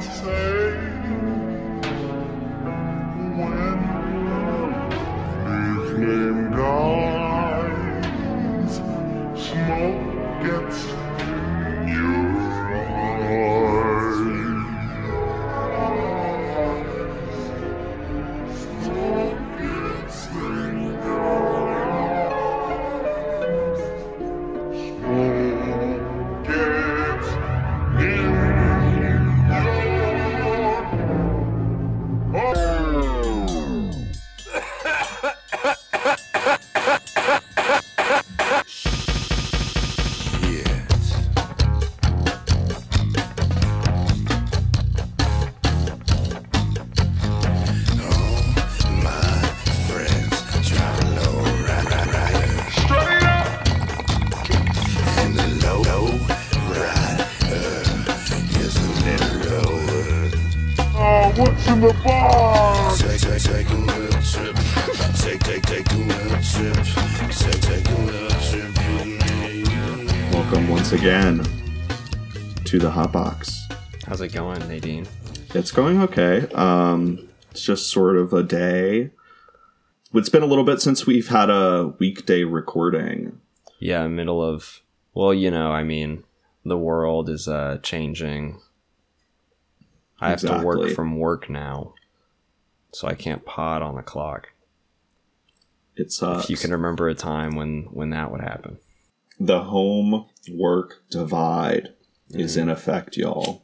Thanks so It's going okay. Um, it's just sort of a day. It's been a little bit since we've had a weekday recording. Yeah, middle of well, you know, I mean, the world is uh changing. I have to work from work now, so I can't pod on the clock. It sucks. If you can remember a time when when that would happen. the home work divide is in effect, y'all.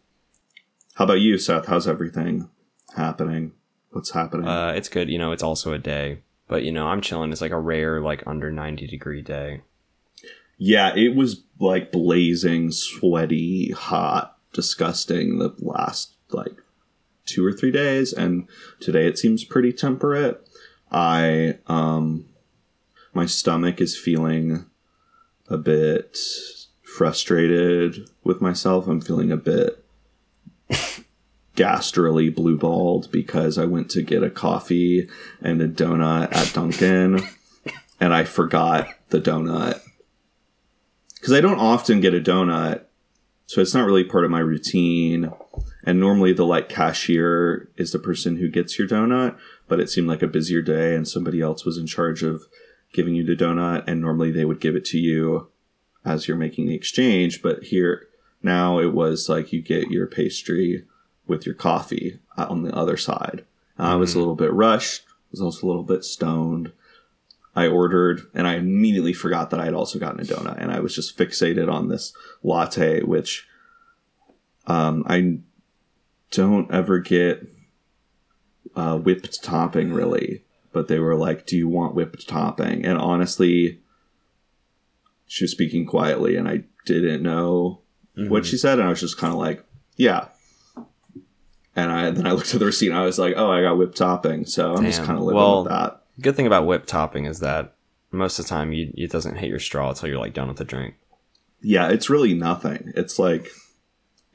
How about you, Seth? How's everything happening? What's happening? Uh, it's good. You know, it's also a day, but you know, I'm chilling. It's like a rare, like under 90 degree day. yeah, it was like blazing, sweaty, hot, disgusting the last like two or three days, and today it seems pretty temperate. I um my stomach is feeling a bit frustrated with myself. I'm feeling a bit gastrally blue balled because I went to get a coffee and a donut at Dunkin' and I forgot the donut. Because I don't often get a donut, so it's not really part of my routine. And normally the like cashier is the person who gets your donut, but it seemed like a busier day and somebody else was in charge of giving you the donut and normally they would give it to you as you're making the exchange, but here now it was like you get your pastry with your coffee on the other side. I was a little bit rushed, was also a little bit stoned. I ordered and I immediately forgot that I had also gotten a donut and I was just fixated on this latte, which um, I don't ever get uh, whipped topping really, but they were like, "Do you want whipped topping?" And honestly, she was speaking quietly, and I didn't know what she said, and I was just kind of like, "Yeah." And I then I looked at the receipt, and I was like, "Oh, I got whipped topping," so I'm just kind of living Well- with that. Good thing about whipped topping is that most of the time you, it doesn't hit your straw until you're like done with the drink. Yeah, it's really nothing. It's like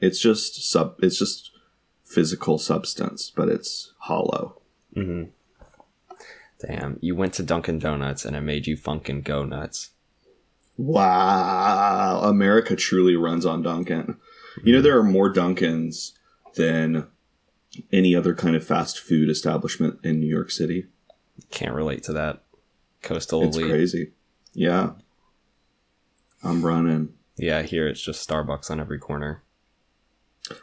it's just sub. It's just physical substance, but it's hollow. Mm-hmm. Damn, you went to Dunkin' Donuts and it made you funkin' go nuts. Wow, America truly runs on Dunkin'. You know, there are more Dunkins than any other kind of fast food establishment in New York City. Can't relate to that. Coastal It's elite. crazy. Yeah. I'm running. Yeah, here it's just Starbucks on every corner.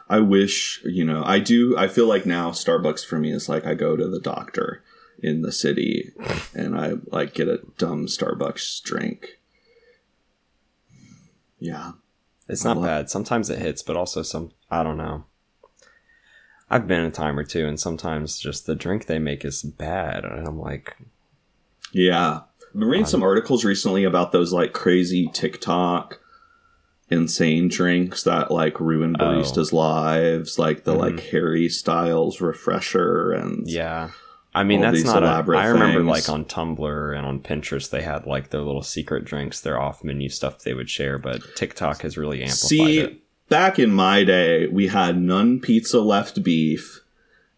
I wish, you know, I do. I feel like now Starbucks for me is like I go to the doctor in the city and I like get a dumb Starbucks drink. Yeah. It's not bad. Sometimes it hits, but also some I don't know. I've been a time or two, and sometimes just the drink they make is bad, and I'm like, Yeah. I've been reading some articles recently about those like crazy TikTok insane drinks that like ruin Oh. baristas' lives, like the like mm-hmm. Harry Styles refresher and yeah. I mean, that's not. A, I remember things. like on Tumblr and on Pinterest, they had like their little secret drinks, their off menu stuff they would share, but TikTok has really amplified See, it. Back in my day, we had none pizza left beef,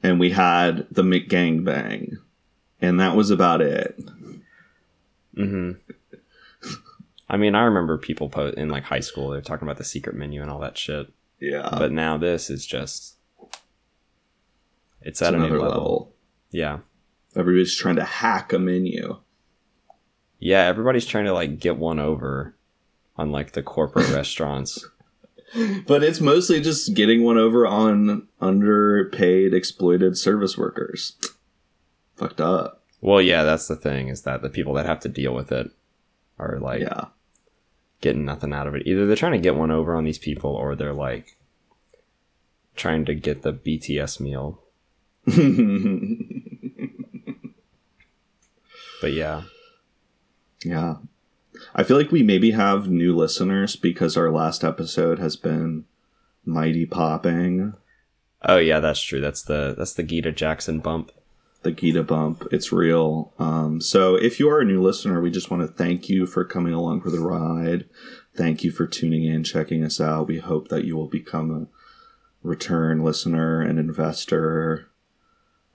and we had the McGangbang, and that was about it. hmm I mean, I remember people po- in like high school, they're talking about the secret menu and all that shit. Yeah, but now this is just It's It's at a new another level. level. Yeah. Everybody's trying to hack a menu. Yeah, everybody's trying to like get one over on like the corporate restaurants. But it's mostly just getting one over on underpaid, exploited service workers. Fucked up. Well, yeah, that's the thing is that the people that have to deal with it are like Yeah. getting nothing out of it. Either they're trying to get one over on these people or they're like trying to get the BTS meal. But yeah. yeah. I feel like we maybe have new listeners because our last episode has been mighty popping. Oh yeah, that's true. That's the that's the Gita Jackson bump. the Gita bump. It's real. Um, so if you are a new listener, we just want to thank you for coming along for the ride. Thank you for tuning in, checking us out. We hope that you will become a return listener, an investor,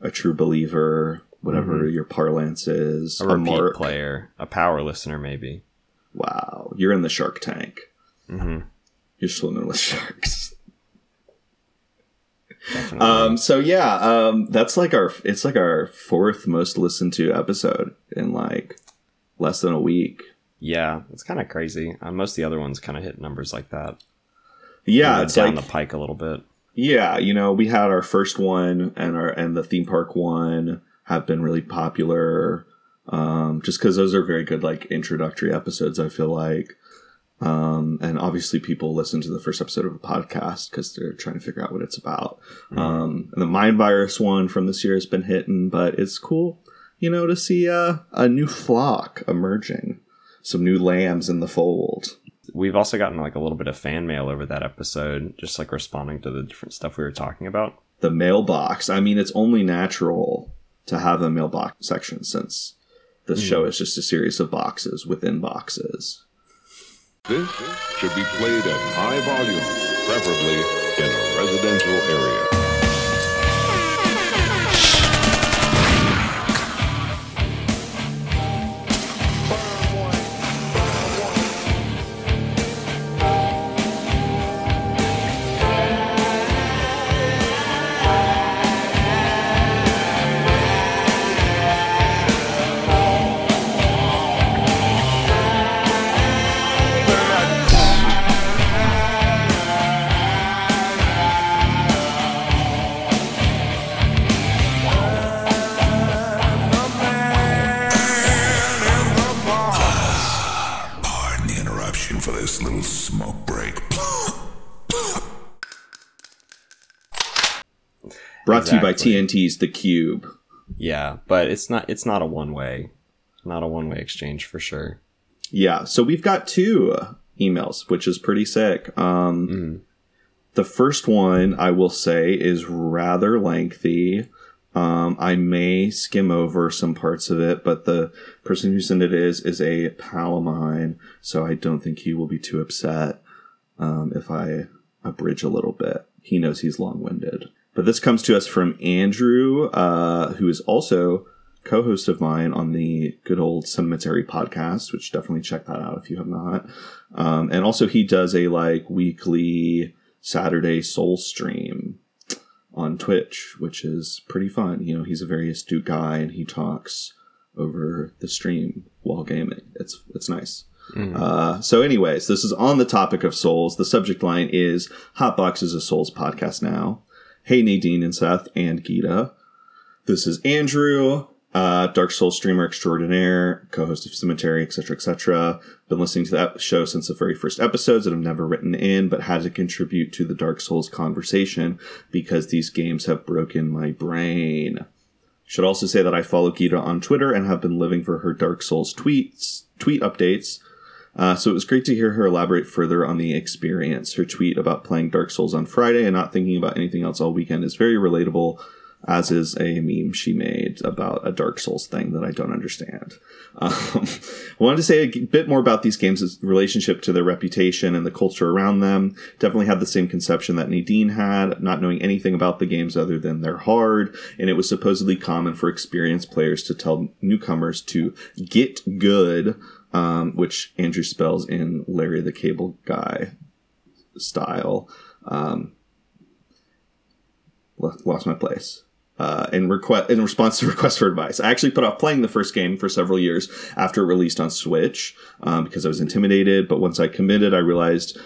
a true believer, whatever your parlance is. Or a repeat player, a power listener maybe. Wow, you're in the Shark Tank. hmm You're swimming with sharks. Um, so yeah, um, that's like our it's like our fourth most listened to episode in like less than a week. yeah, it's kind of crazy. Uh, most of the other ones kind of hit numbers like that. Yeah, it's down like the pike a little bit. yeah, you know, we had our first one and our and the theme park one have been really popular. Um, just because those are very good like introductory episodes. I feel like, um, and obviously people listen to the first episode of a podcast because they're trying to figure out what it's about. Um, and the mind virus one from this year has been hitting, but it's cool, you know, to see uh, a new flock emerging, some new lambs in the fold. We've also gotten like a little bit of fan mail over that episode, just like responding to the different stuff we were talking about. the mailbox. I mean, it's only natural to have a mailbox section since this hmm. show is just a series of boxes within boxes. This should be played at high volume, preferably in a residential area. To you by TNT's The Cube. Yeah, but it's not it's not a one way, not a one way exchange for sure. Yeah, so we've got two emails, which is pretty sick. Um, Mhm. The first one, I will say, is rather lengthy. Um, I may skim over some parts of it, but the person who sent it is is a pal of mine, so I don't think he will be too upset um, if I abridge a little bit. He knows he's long winded. But this comes to us from Andrew, uh, who is also co-host of mine on the good old Cemetery podcast, which definitely check that out if you have not. Um, and also he does a like weekly Saturday soul stream on Twitch, which is pretty fun. You know, he's a very astute guy and he talks over the stream while gaming. It's it's nice. Uh, so, anyways, this is on the topic of souls. The subject line is Hotbox is a Souls podcast now. Hey, Nadine and Seth and Gita. This is Andrew, uh, Dark Souls streamer extraordinaire, co-host of Cemetery, etc., etc. Been listening to that show since the very first episodes and have never written in, but had to contribute to the Dark Souls conversation because these games have broken my brain. Should also say that I follow Gita on Twitter and have been living for her Dark Souls tweets, tweet updates. Uh, so it was great to hear her elaborate further on the experience. Her tweet about playing Dark Souls on Friday and not thinking about anything else all weekend is very relatable, as is a meme she made about a Dark Souls thing that I don't understand. Um, I wanted to say a bit more about these games' relationship to their reputation and the culture around them. Definitely had the same conception that Nadine had, not knowing anything about the games other than they're hard, and it was supposedly common for experienced players to tell newcomers to get good um, which Andrew spells in Larry the Cable Guy style. Um, lost my place. uh, in request in response to requests for advice. I actually put off playing the first game for several years after it released on Switch um, because I was intimidated. But once I committed, I realized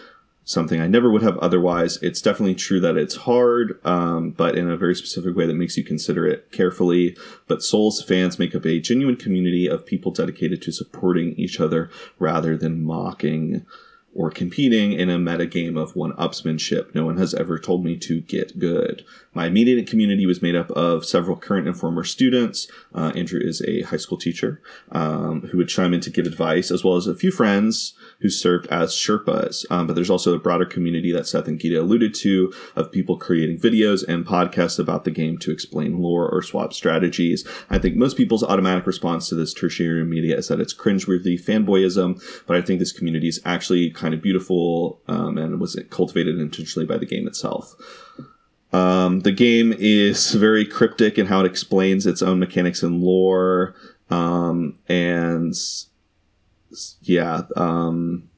something I never would have otherwise. It's definitely true that it's hard, um, but in a very specific way that makes you consider it carefully. But Souls fans make up a genuine community of people dedicated to supporting each other rather than mocking or competing in a meta game of one upsmanship. No one has ever told me to get good. My immediate community was made up of several current and former students. Uh, Andrew is a high school teacher um, who would chime in to give advice, as well as a few friends who served as Sherpas. Um, but there's also a broader community that Seth and Gita alluded to of people creating videos and podcasts about the game to explain lore or swap strategies. I think most people's automatic response to this tertiary media is that it's cringeworthy fanboyism, but I think this community is actually kind of beautiful um, and was cultivated intentionally by the game itself. Um, the game is very cryptic in how it explains its own mechanics and lore. Um, and yeah, um,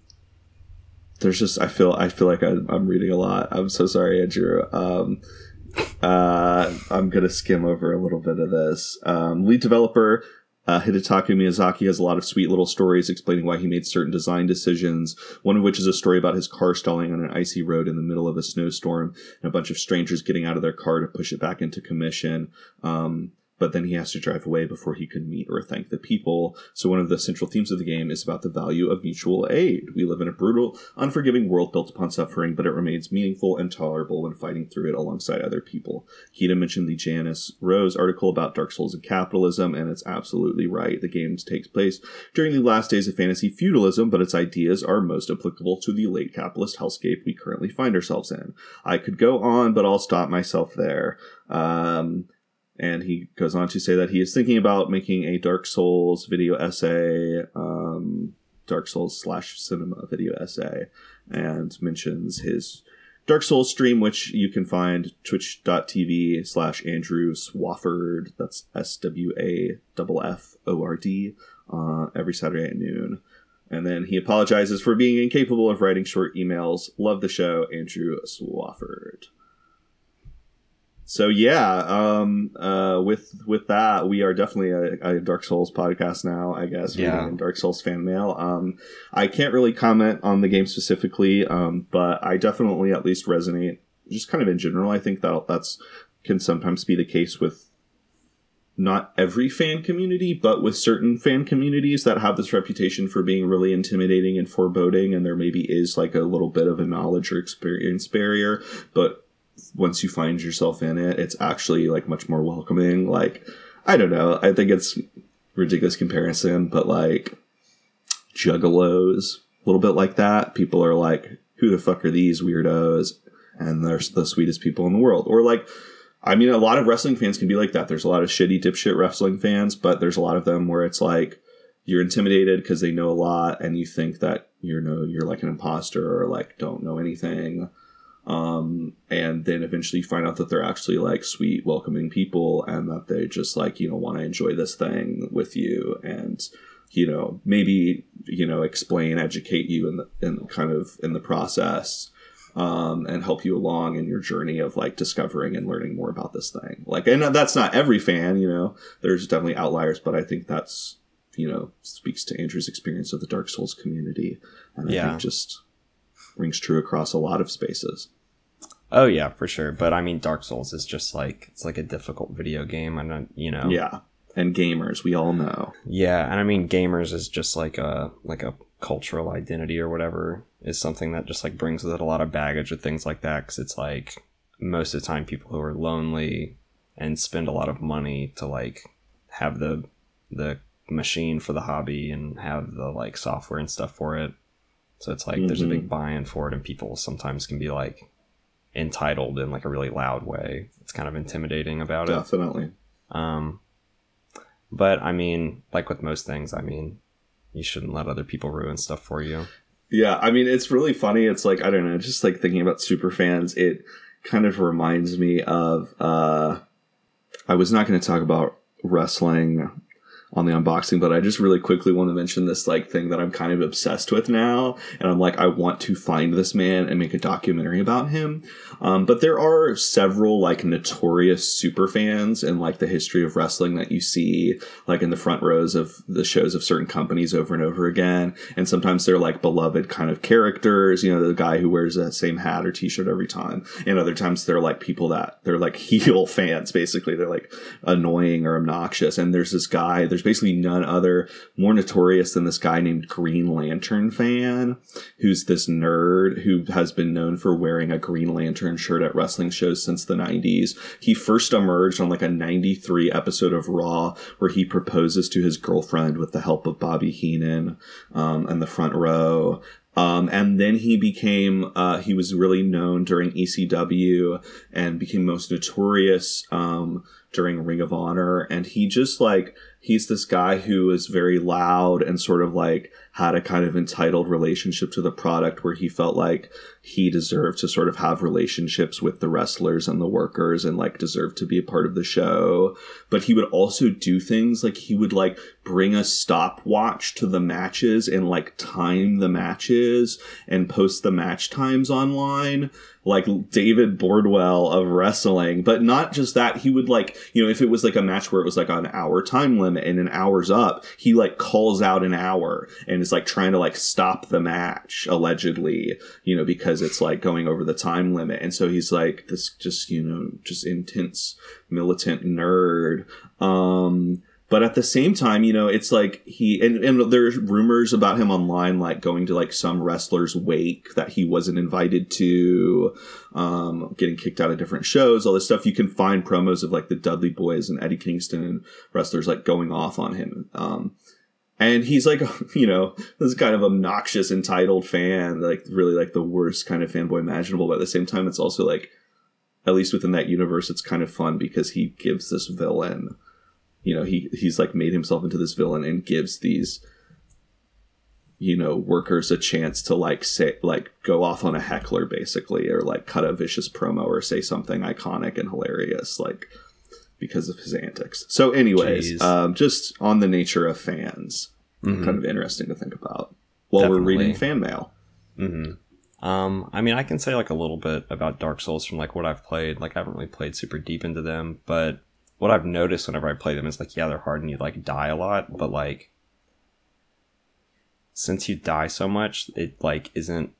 there's just I feel I feel like I, I'm reading a lot. I'm so sorry, Andrew. Um, uh, I'm gonna skim over a little bit of this. Um, lead developer uh, Hidetaka Miyazaki has a lot of sweet little stories explaining why he made certain design decisions. One of which is a story about his car stalling on an icy road in the middle of a snowstorm and a bunch of strangers getting out of their car to push it back into commission. Um, but then he has to drive away before he can meet or thank the people. So one of the central themes of the game is about the value of mutual aid. We live in a brutal, unforgiving world built upon suffering, but it remains meaningful and tolerable when fighting through it alongside other people. Gita mentioned the Janice Rose article about Dark Souls and capitalism, and it's absolutely right. The game takes place during the last days of fantasy feudalism, but its ideas are most applicable to the late capitalist hellscape we currently find ourselves in. I could go on, but I'll stop myself there. Um, and he goes on to say that he is thinking about making a Dark Souls video essay, um, Dark Souls slash cinema video essay, and mentions his Dark Souls stream, which you can find twitch.tv slash Andrew Swafford. That's S W A F O R D, uh, every Saturday at noon. And then he apologizes for being incapable of writing short emails. Love the show, Andrew Swafford so yeah um uh with with that we are definitely a, a dark souls podcast now i guess Yeah. in dark souls fan mail um i can't really comment on the game specifically um but i definitely at least resonate just kind of in general i think that that's can sometimes be the case with not every fan community, but with certain fan communities that have this reputation for being really intimidating and foreboding, and there maybe is like a little bit of a knowledge or experience barrier. But once you find yourself in it, it's actually like much more welcoming. Like, I don't know, I think it's ridiculous comparison, but like juggalos, a little bit like that. People are like, who the fuck are these weirdos? And they're the sweetest people in the world. Or like, I mean, a lot of wrestling fans can be like that. There's a lot of shitty dipshit wrestling fans, but there's a lot of them where it's like you're intimidated because they know a lot, and you think that you're no, you're like an imposter or like don't know anything. Um, and then eventually you find out that they're actually like sweet, welcoming people, and that they just like you know want to enjoy this thing with you, and you know maybe you know explain, educate you in the in kind of in the process um, and help you along in your journey of like discovering and learning more about this thing. Like, and that's not every fan, you know. There's definitely outliers, but I think that's you know speaks to Andrew's experience of the Dark Souls community, and I Yeah. think just rings true across a lot of spaces. Oh yeah, for sure. But I mean, Dark Souls is just like it's like a difficult video game. I don't, you know. Yeah, and gamers, we all know. Yeah, and I mean, gamers is just like a like a cultural identity or whatever is something that just like brings with it a lot of baggage with things like that because it's like most of the time people who are lonely and spend a lot of money to like have the the machine for the hobby and have the like software and stuff for it. So it's like there's a big buy-in for it, and people sometimes can be like entitled in like a really loud way. It's kind of intimidating about it. Definitely. Um, but I mean, like with most things, I mean, you shouldn't let other people ruin stuff for you. Yeah, I mean, it's really funny. It's like I don't know, just like thinking about super fans. It kind of reminds me of. uh I was not going to talk about wrestling on the unboxing, but I just really quickly want to mention this like thing that I'm kind of obsessed with now, and I'm like I want to find this man and make a documentary about him. Um, but there are several like notorious super fans in like the history of wrestling that you see like in the front rows of the shows of certain companies over and over again, and sometimes they're like beloved kind of characters. You know, the guy who wears that same hat or T-shirt every time, and other times they're like people that they're like heel fans. Basically, they're like annoying or obnoxious. And there's this guy. There's basically none other more notorious than this guy named Green Lantern fan, who's this nerd who has been known for wearing a Green Lantern shirt at wrestling shows since the 90s. He first emerged on like a 93 episode of Raw where he proposes to his girlfriend with the help of Bobby Heenan um, and the front row. Um, and then he became, uh, he was really known during ECW and became most notorious um, during Ring of Honor. And he just like, he's this guy who is very loud and sort of like had a kind of entitled relationship to the product where he felt like he deserved to sort of have relationships with the wrestlers and the workers and like deserved to be a part of the show. But he would also do things like he would like bring a stopwatch to the matches and like time the matches and post the match times online like David Bordwell of wrestling, but not just that. He would like, you know, if it was like a match where it was like an hour time limit and an hour's up, he like calls out an hour and is like trying to like stop the match allegedly, you know, because it's like going over the time limit. And so he's like this just, you know, just intense militant nerd. Um, but at the same time, you know, it's like he and, and there's rumors about him online, like going to like some wrestler's wake that he wasn't invited to, um, getting kicked out of different shows, all this stuff. You can find promos of like the Dudley Boys and Eddie Kingston and wrestlers like going off on him. Um, and he's like, you know, this kind of obnoxious, entitled fan, like really like the worst kind of fanboy imaginable. But at the same time, it's also like, at least within that universe, it's kind of fun because he gives this villain you know he he's like made himself into this villain and gives these you know workers a chance to like say like go off on a heckler basically or like cut a vicious promo or say something iconic and hilarious like because of his antics. So anyways um, just on the nature of fans Mhm. kind of interesting to think about while we're reading fan mail. Hmm Um, I mean, I can say like a little bit about Dark Souls from like what I've played. Like, I haven't really played super deep into them, but what I've noticed whenever I play them is like, yeah, they're hard and you like die a lot, but like, since you die so much, it like isn't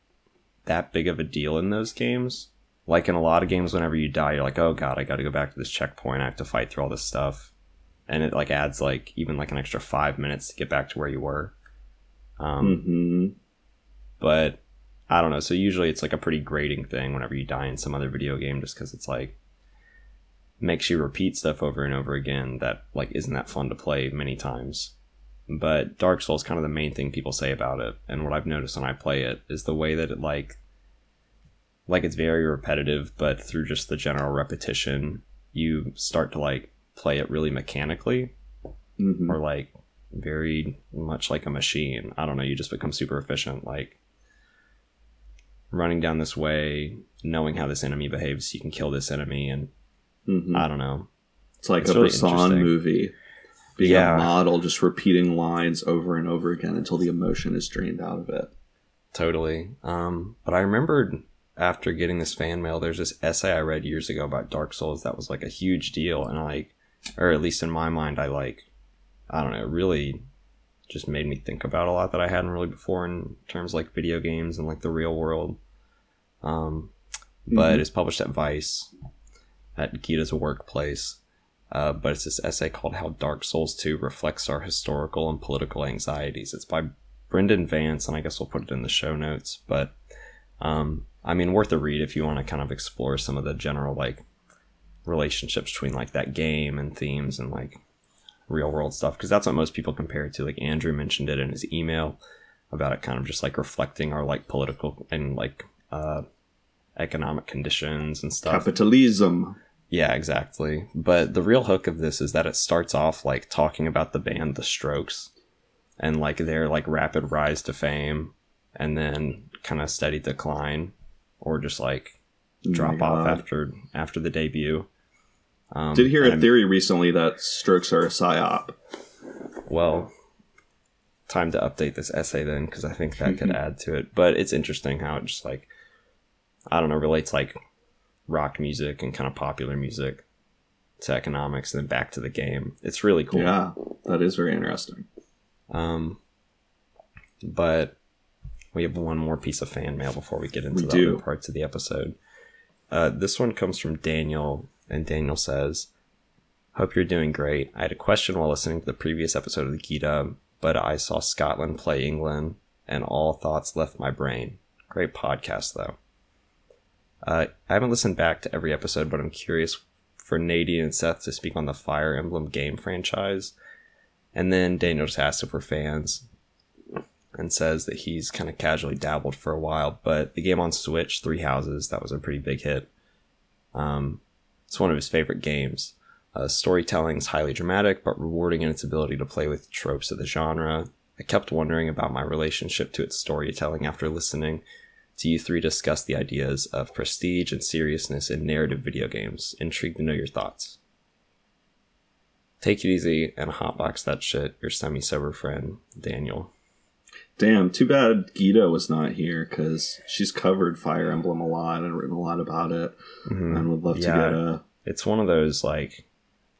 that big of a deal in those games. Like in a lot of games, whenever you die, you're like, oh god, I got to go back to this checkpoint. I have to fight through all this stuff, and it like adds like even like an extra five minutes to get back to where you were. Um, hmm but I don't know. So usually it's like a pretty grating thing whenever you die in some other video game, just because it's like makes you repeat stuff over and over again that like isn't that fun to play many times. But Dark Souls kind of the main thing people say about it, and what I've noticed when I play it is the way that it like like it's very repetitive, but through just the general repetition, you start to like play it really mechanically hmm or like very much like a machine. I don't know, you just become super efficient. Like running down this way, knowing how this enemy behaves, you can kill this enemy, and hmm I don't know. It's like It's a really movie. Being Yeah. a model, just repeating lines over and over again until the emotion is drained out of it. Totally. Um, but I remembered after getting this fan mail, there's this essay I read years ago about Dark Souls that was like a huge deal, and like, or at least in my mind, I like, I don't know, really just made me think about a lot that I hadn't really before in terms of, like video games and like the real world. Um, but Mhm. it's published at Vice, at Gita's workplace. Uh, but it's this essay called How Dark Souls 2 Reflects Our Historical and Political Anxieties. It's by Brendan Vance, and I guess we'll put it in the show notes. But um, I mean, worth a read if you want to kind of explore some of the general like relationships between like that game and themes and like real world stuff because that's what most people compare it to. Like Andrew mentioned it in his email about it, kind of just like reflecting our like political and like uh, economic conditions and stuff. Capitalism. Yeah, exactly. But the real hook of this is that it starts off like talking about the band The Strokes and like their like rapid rise to fame and then kind of steady decline or just like Oh drop off God. after after the debut. Um, Did hear a I'm- theory recently that strokes are a psyop. well, time to update this essay then because I think that could add to it. But it's interesting how it just like I don't know relates like rock music and kind of popular music to economics and then back to the game. It's really cool. Yeah, that is very interesting. Um, but we have one more piece of fan mail before we get into We the do. other parts of the episode. Uh, this one comes from Daniel, and Daniel says, Hope you're doing great. I had a question while listening to the previous episode of the Gita, but I saw Scotland play England, and all thoughts left my brain. Great podcast, though. Uh, I haven't listened back to every episode, but I'm curious for Nadine and Seth to speak on the Fire Emblem game franchise. And then Daniel just asks if we're fans and says that he's kind of casually dabbled for a while, but the game on Switch, Three Houses, that was a pretty big hit. Um, it's one of his favorite games. Uh, storytelling is highly dramatic, but rewarding in its ability to play with tropes of the genre. I kept wondering about my relationship to its storytelling after listening to you three discuss the ideas of prestige and seriousness in narrative video games. Intrigued to know your thoughts. Take it easy and hotbox that shit. Your semi sober friend, Daniel. Damn, too bad Gita was not here because she's covered Fire Emblem a lot and written a lot about it, and would love Mm-hmm. Yeah. to get a. It's one of those like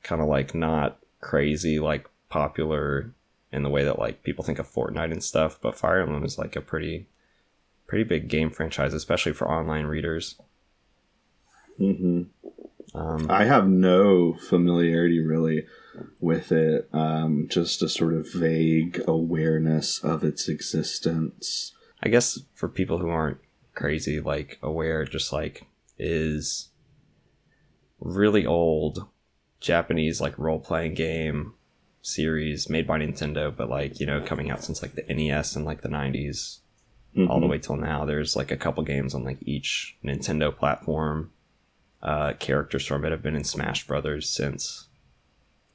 kind of like not crazy like popular in the way that like people think of Fortnite and stuff, but Fire Emblem is like a pretty pretty big game franchise, especially for online readers. hmm Um, I have no familiarity really with it. Um, just a sort of vague awareness of its existence. I guess for people who aren't crazy, like aware, just like is really old Japanese like role playing game series made by Nintendo, but like you know coming out since like the NES and like the '90s all the Mhm. way till now. There's like a couple games on like each Nintendo platform. Uh, characters from it have been in Smash Brothers since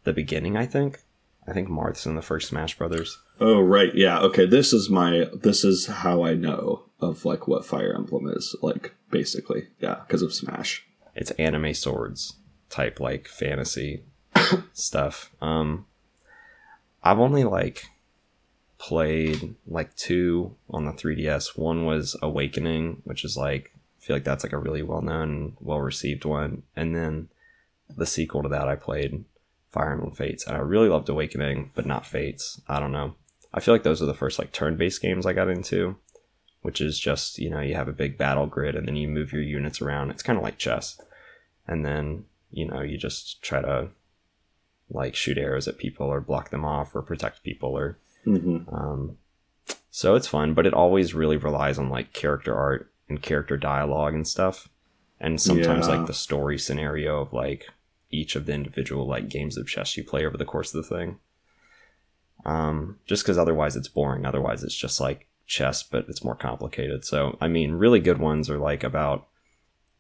the beginning. I think. I think Marth's in the first Smash Brothers. Oh right, yeah. Okay, this is my. This is how I know of like what Fire Emblem is like. Basically, yeah, because of Smash. it's anime swords type like fantasy stuff. Um I've only like played like two on the 3DS. One was Awakening, which is like I feel like that's like a really well known, well received one. And then the sequel to that I played Fire Emblem Fates. And I really loved Awakening, but not Fates. I don't know. I feel like those are the first like turn based games I got into which is just you know you have a big battle grid and then you move your units around it's kind of like chess and then you know you just try to like shoot arrows at people or block them off or protect people or hmm um, so it's fun but it always really relies on like character art and character dialogue and stuff. And sometimes Yeah. like the story scenario of like each of the individual like games of chess you play over the course of the thing. Um, just because otherwise it's boring. Otherwise it's just like chess but it's more complicated. So i mean really good ones are like about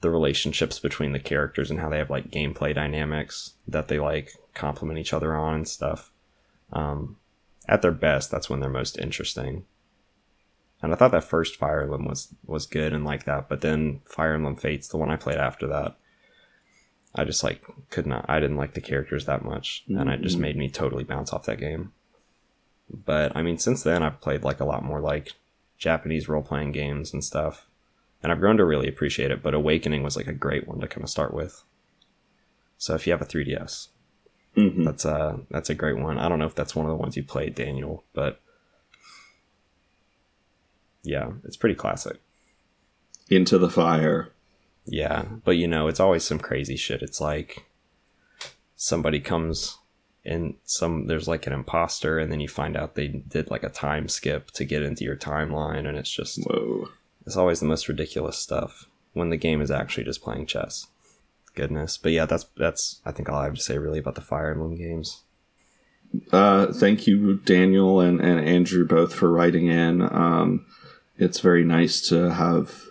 the relationships between the characters and how they have like gameplay dynamics that they like complement each other on and stuff. Um, at their best that's when they're most interesting. And i thought that first fire emblem was was good and like that but then fire emblem fates the one i played after that i just like could not i didn't like the characters that much and it just mm-hmm. made me totally bounce off that game. But i mean since then i've played like a lot more like japanese role-playing games and stuff and i've grown to really appreciate it but awakening was like a great one to kind of start with. So if you have a 3ds hmm that's uh that's a great one. I don't know if that's one of the ones you played, Daniel, but yeah, it's pretty classic. Into the fire. Yeah, but you know, it's always some crazy shit. It's like somebody comes and some there's like an imposter and then you find out they did like a time skip to get into your timeline and it's just Whoa. it's always the most ridiculous stuff when the game is actually just playing chess. Goodness. But yeah, that's that's I think all I have to say really about the Fire Emblem games. Uh, thank you, Daniel and, and Andrew, both for writing in. Um, it's very nice to have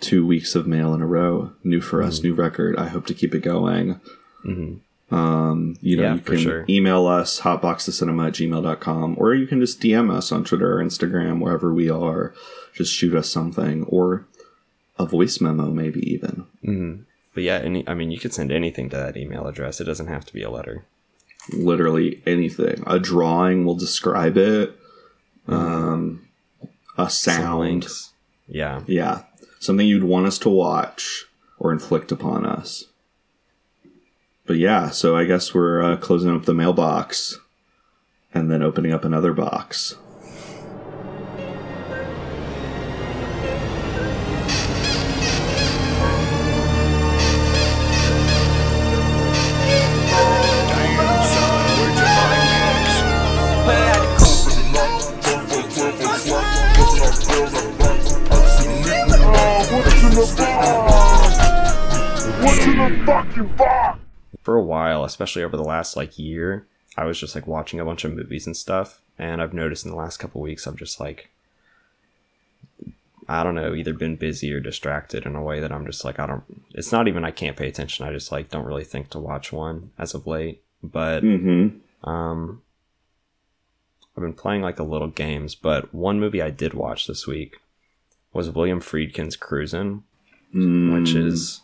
two weeks of mail in a row. New for us, Mm-hmm. new record. I hope to keep it going. Mhm. Um, you know, Yeah, you can sure. email us, hotboxthecinema at gmail.com, or you can just DM us on Twitter or Instagram, wherever we are. Just shoot us something, or a voice memo, maybe even. Mm-hmm. But yeah, any I mean, you could send anything to that email address. It doesn't have to be a letter. literally anything. A drawing will describe it. Um, a sound. Yeah. Yeah. Something you'd want us to watch or inflict upon us. But yeah, so I guess we're uh, closing up the mailbox and then opening up another box. The fucking box? for a while, especially over the last like year, I was just like watching a bunch of movies and stuff, and I've noticed in the last couple weeks I've just like I don't know, either been busy or distracted in a way that I'm just like I don't it's not even I can't pay attention, I just like don't really think to watch one as of late. But Mm-hmm. um I've been playing like a little games, but one movie I did watch this week was William Friedkin's Cruising, Mm. which is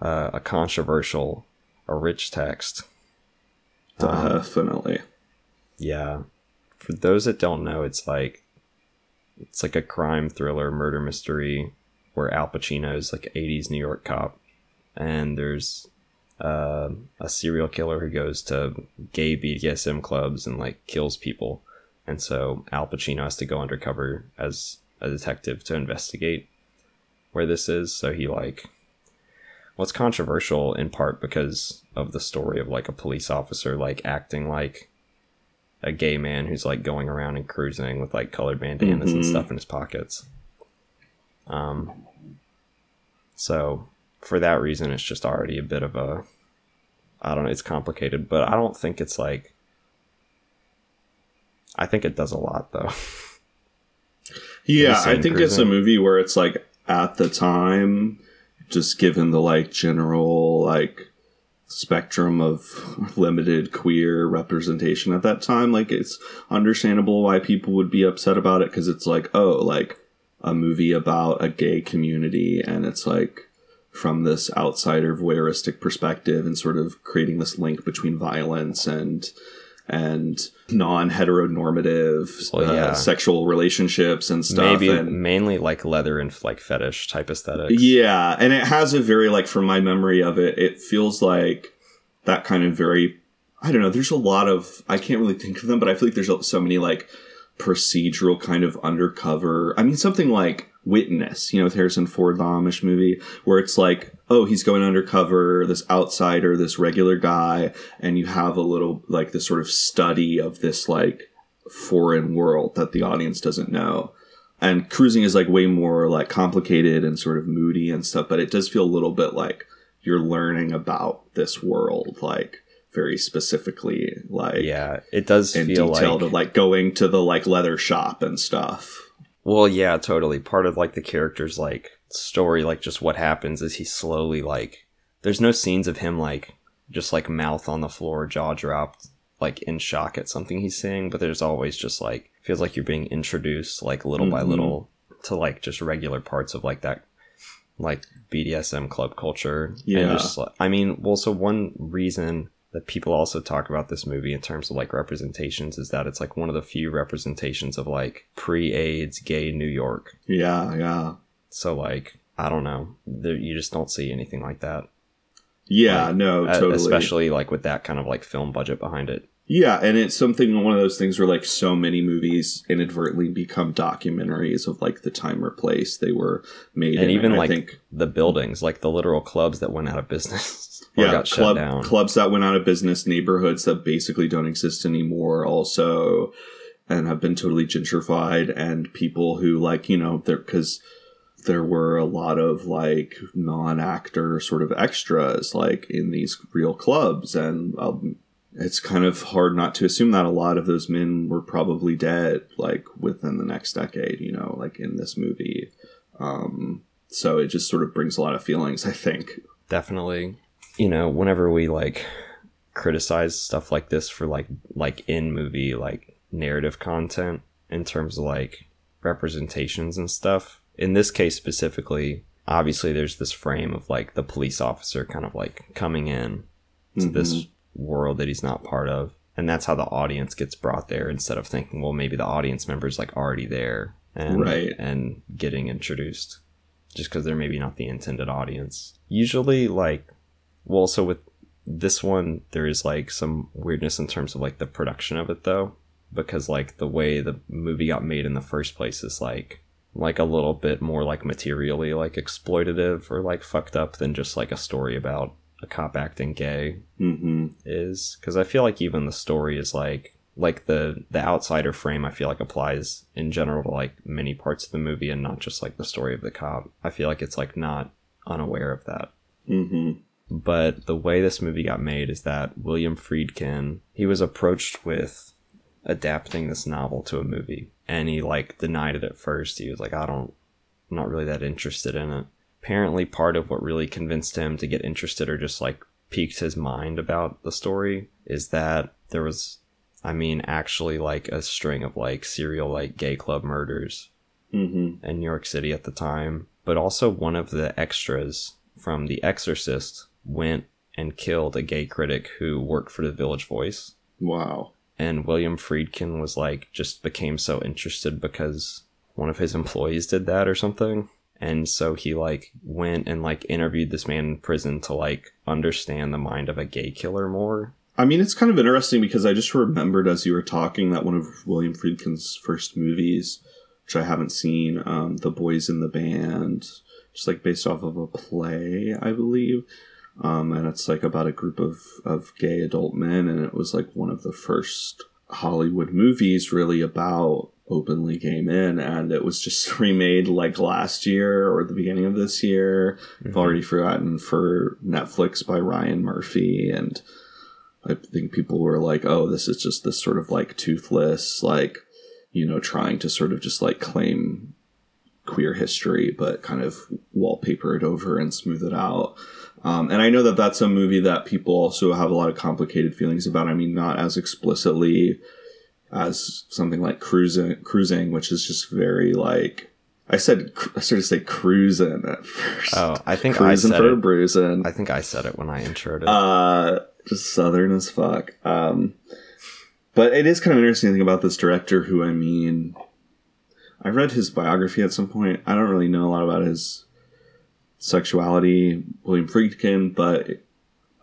uh, a controversial, a rich text. Um, definitely. yeah. For those that don't know, it's like it's like a crime thriller, murder mystery, where Al Pacino is like '80s New York cop, and there's uh, a serial killer who goes to gay BDSM clubs and like kills people, and so Al Pacino has to go undercover as a detective to investigate where this is. So he like well, it's controversial in part because of the story of like a police officer like acting like a gay man who's like going around and cruising with like colored bandanas and Mhm. stuff in his pockets. Um so for that reason it's just already a bit of a I don't know, it's complicated, but I don't think it's like I think it does a lot though. Yeah, I think it's a movie where it's like at the time, just given the like general like spectrum of limited queer representation at that time, like it's understandable why people would be upset about it because it's like, oh, like a movie about a gay community and it's like from this outsider voyeuristic perspective and sort of creating this link between violence and and non-heteronormative Well, uh, sexual relationships and stuff Maybe and mainly like leather and like fetish type aesthetics. yeah and it has a very like from my memory of it it feels like that kind of very i don't know there's a lot of i can't really think of them but i feel like there's so many like procedural kind of undercover i mean something like witness you know with harrison ford the amish movie where it's like oh he's going undercover this outsider this regular guy and you have a little like this sort of study of this like foreign world that the audience doesn't know. And cruising is like way more like complicated and sort of moody and stuff but it does feel a little bit like you're learning about this world like very specifically like Yeah, it does in feel detail like to like going to the like leather shop and stuff Well, yeah, totally. Part of like the character's like story, like just what happens is he slowly like there's no scenes of him like just like mouth on the floor, jaw dropped, like in shock at something he's saying, but there's always just like feels like you're being introduced like little by Mhm. little to like just regular parts of like that like BDSM club culture. Yeah. And just I mean, well, so one reason that people also talk about this movie in terms of like representations is that it's like one of the few representations of like pre-AIDS gay New York. yeah yeah So like I don't know, there, you just don't see anything like that, yeah Like, no totally especially like with that kind of like film budget behind it. Yeah, and it's something one of those things where like so many movies inadvertently become documentaries of like the time or place they were made And in. even I like think the buildings, like the literal clubs that went out of business yeah, got club down. clubs that went out of business, neighborhoods that basically don't exist anymore, also, and have been totally gentrified, and people who like you know there because there were a lot of like non-actor sort of extras like in these real clubs and um, it's kind of hard not to assume that a lot of those men were probably dead like within the next decade you know like in this movie. Um so it just sort of brings a lot of feelings i think. Definitely you know whenever we like criticize stuff like this for like like in movie like narrative content in terms of like representations and stuff in this case specifically obviously there's this frame of like the police officer kind of like coming in to mm-hmm. this world that he's not part of. And that's how the audience gets brought there instead of thinking, well, maybe the audience member's like already there and Right. and getting introduced just because they're maybe not the intended audience. Usually, like, well, so with this one, there is like some weirdness in terms of like the production of it, though, because like the way the movie got made in the first place is like like a little bit more like materially like exploitative or like fucked up than just like a story about a cop acting gay hmm is because I feel like even the story is like like the the outsider frame I feel like applies in general to like many parts of the movie and not just like the story of the cop. I feel like it's like not unaware of that. hmm But the way this movie got made is that William Friedkin he was approached with adapting this novel to a movie and he like denied it at first. He was like I don't I'm not really that interested in it. Apparently part of what really convinced him to get interested or just like piqued his mind about the story is that there was I mean actually like a string of like serial like gay club murders hmm in New York City at the time, but also one of the extras from The Exorcist went and killed a gay critic who worked for the Village Voice. Wow. And William Friedkin was like, just became so interested because one of his employees did that or something. And so he like went and like interviewed this man in prison to like understand the mind of a gay killer more. I mean, it's kind of interesting because I just remembered as you were talking that one of William Friedkin's first movies, which I haven't seen, um, The Boys in the Band, just like based off of a play, I believe. Um, and it's like about a group of, of gay adult men, and it was like one of the first Hollywood movies really about openly gay men, and it was just remade like last year or the beginning of this year. I've already forgotten for Netflix by Ryan Murphy, and I think people were like, "Oh, this is just this sort of like toothless, like you know, trying to sort of just like claim queer history, but kind of wallpaper it over and smooth it out." Um, and I know that that's a movie that people also have a lot of complicated feelings about. I mean, not as explicitly as something like cruising, cruising, which is just very like I said. I started to say cruising at first. Oh, I think I cruising said for a it. bruising. I think I said it when I introed it. Uh, just southern as fuck. Um, but it is kind of interesting to think about this director who, I mean, I read his biography at some point. I don't really know a lot about his sexuality, William Friedkin, but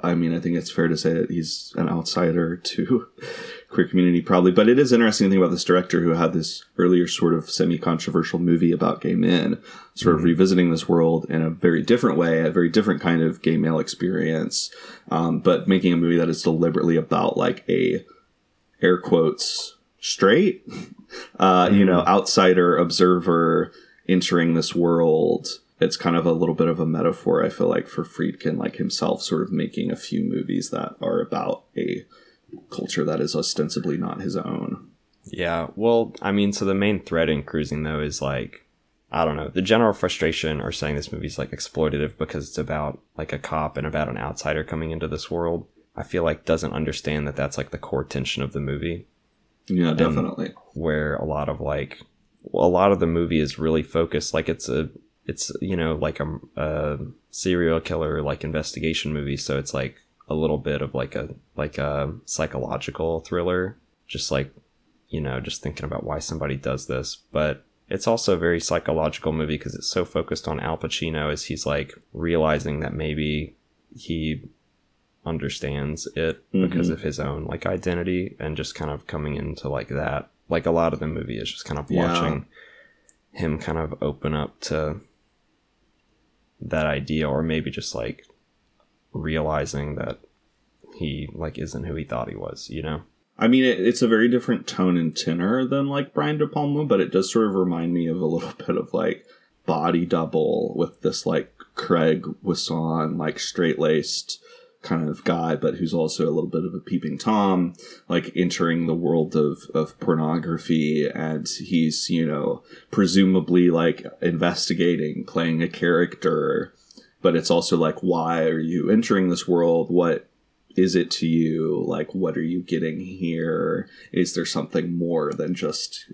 I mean, I think it's fair to say that he's an outsider to queer community, probably. But it is interesting to think about this director who had this earlier sort of semi-controversial movie about gay men, sort of revisiting this world in a very different way, a very different kind of gay male experience, um, but making a movie that is deliberately about like a air quotes straight, uh, you know, outsider observer entering this world. It's kind of a little bit of a metaphor, I feel like, for Friedkin, like himself, sort of making a few movies that are about a culture that is ostensibly not his own. Yeah, well, I mean, so the main thread in cruising though is like, I don't know, the general frustration or saying this movie's like exploitative because it's about like a cop and about an outsider coming into this world. I feel like doesn't understand that that's like the core tension of the movie, Yeah, definitely. where a lot of like, a lot of the movie is really focused like it's a, it's you know like a, a serial killer like investigation movie, so it's like a little bit of like a like a psychological thriller, just like you know, just thinking about why somebody does this. But it's also a very psychological movie because it's so focused on Al Pacino as he's like realizing that maybe he understands it mm-hmm. because of his own like identity and just kind of coming into like that. Like a lot of the movie is just kind of Yeah. watching him kind of open up to that idea or maybe just like realizing that he like isn't who he thought he was, you know? I mean, it, it's a very different tone and tenor than like Brian De Palma, but it does sort of remind me of a little bit of like Body Double with this like Craig Wasson, like straight laced kind of guy, but who's also a little bit of a peeping Tom, like entering the world of, of pornography. And he's, you know, presumably like investigating, playing a character. But it's also like, why are you entering this world? What is it to you? Like, what are you getting here? Is there something more than just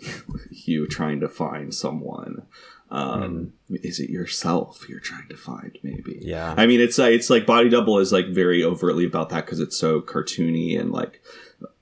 you trying to find someone? Um, Is it yourself you're trying to find? Maybe. Yeah. I mean, it's like it's like Body Double is like very overtly about that because it's so cartoony and like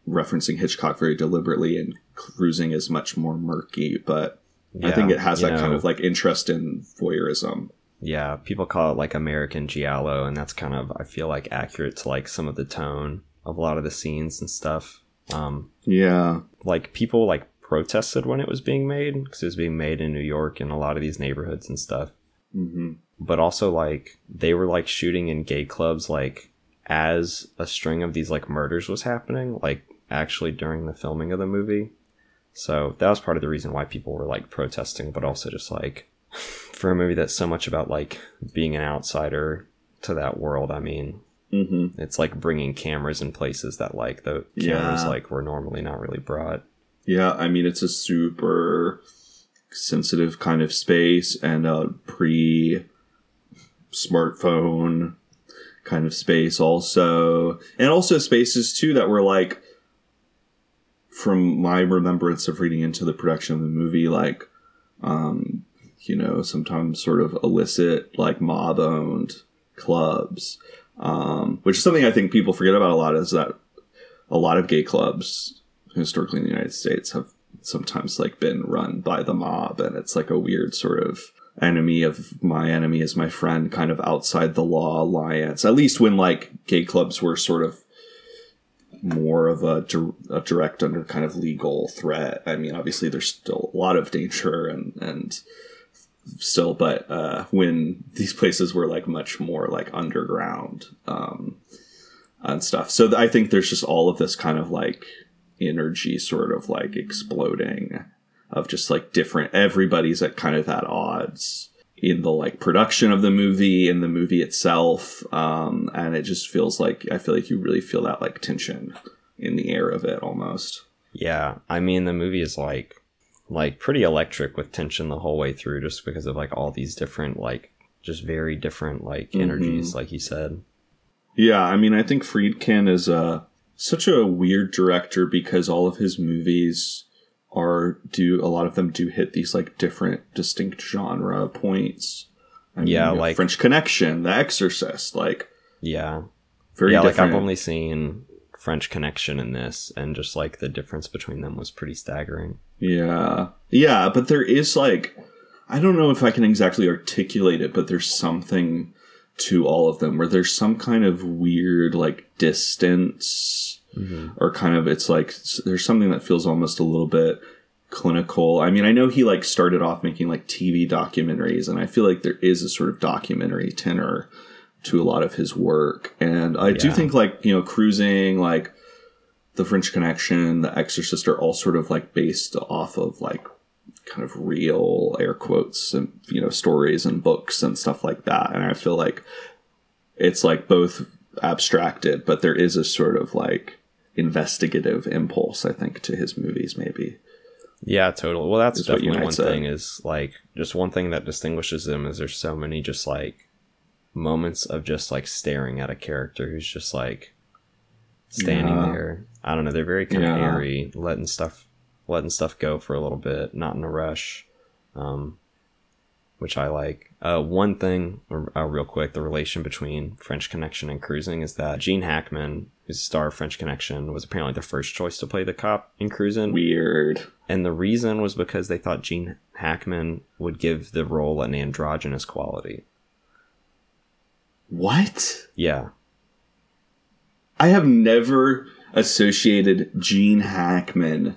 referencing Hitchcock very deliberately, and Cruising is much more murky. But I think it has that kind of like interest in voyeurism. yeah, people call it like American Giallo, and that's kind of I feel like accurate to like some of the tone of a lot of the scenes and stuff. Um, Yeah, like people like protested when it was being made because it was being made in New York and a lot of these neighborhoods and stuff. hmm But also like they were like shooting in gay clubs like as a string of these like murders was happening, like actually during the filming of the movie. So that was part of the reason why people were like protesting, but also just like for a movie that's so much about like being an outsider to that world. I mean, hmm it's like bringing cameras in places that like the cameras Yeah. like were normally not really brought. Yeah, I mean it's a super sensitive kind of space and a pre smartphone kind of space also. And also spaces too that were like from my remembrance of reading into the production of the movie like um you know sometimes sort of illicit like mob owned clubs um which is something i think people forget about a lot is that a lot of gay clubs historically in the United States have sometimes like been run by the mob and it's like a weird sort of enemy of my enemy is my friend kind of outside the law alliance at least when like gay clubs were sort of more of a, a direct under kind of legal threat i mean obviously there's still a lot of danger and and still but uh when these places were like much more like underground um and stuff. So I think there's just all of this kind of like energy sort of like exploding of just like different everybody's at kind of at odds in the like production of the movie in the movie itself um and it just feels like i feel like you really feel that like tension in the air of it almost Yeah, I mean the movie is like like pretty electric with tension the whole way through just because of like all these different like just very different like energies like you said. Yeah, I mean, I think Friedkin is uh, such a weird director because all of his movies are do a lot of them do hit these like different distinct genre points. I mean, Yeah, like- French Connection, The Exorcist, like Yeah. very yeah, like. I've only seen French Connection in this and just like the difference between them was pretty staggering. Yeah. Yeah, but there is like I don't know if I can exactly articulate it, but there's something to all of them where there's some kind of weird like distance mm-hmm. or kind of it's like there's something that feels almost a little bit clinical. I mean, I know he like started off making like TV documentaries and I feel like there is a sort of documentary tenor to a lot of his work. And I do think like, you know, cruising like the French Connection, The Exorcist are all sort of like based off of like kind of real air quotes and you know stories and books and stuff like that. And I feel like it's like both abstracted, but there is a sort of like investigative impulse, I think, to his movies. Maybe Yeah, totally. Well, that's definitely one thing is like just one thing that distinguishes them is there's so many just like moments of just like staring at a character who's just like standing Yeah. there. I don't know, they're very kind of airy, letting stuff letting stuff go for a little bit, not in a rush. Um which I like. Uh, one thing, uh, real quick, the relation between French Connection and Cruising is that Gene Hackman, who's the star of French Connection, was apparently the first choice to play the cop in Cruising. weird. And the reason was because they thought Gene Hackman would give the role an androgynous quality. What? Yeah. I have never associated Gene Hackman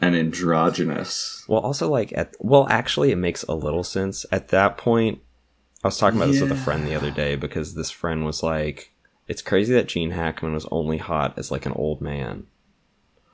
and androgynous. Well, also like at well, actually, it makes a little sense at that point. I was talking about this with a friend the other day because this friend was like, "It's crazy that Gene Hackman was only hot as like an old man."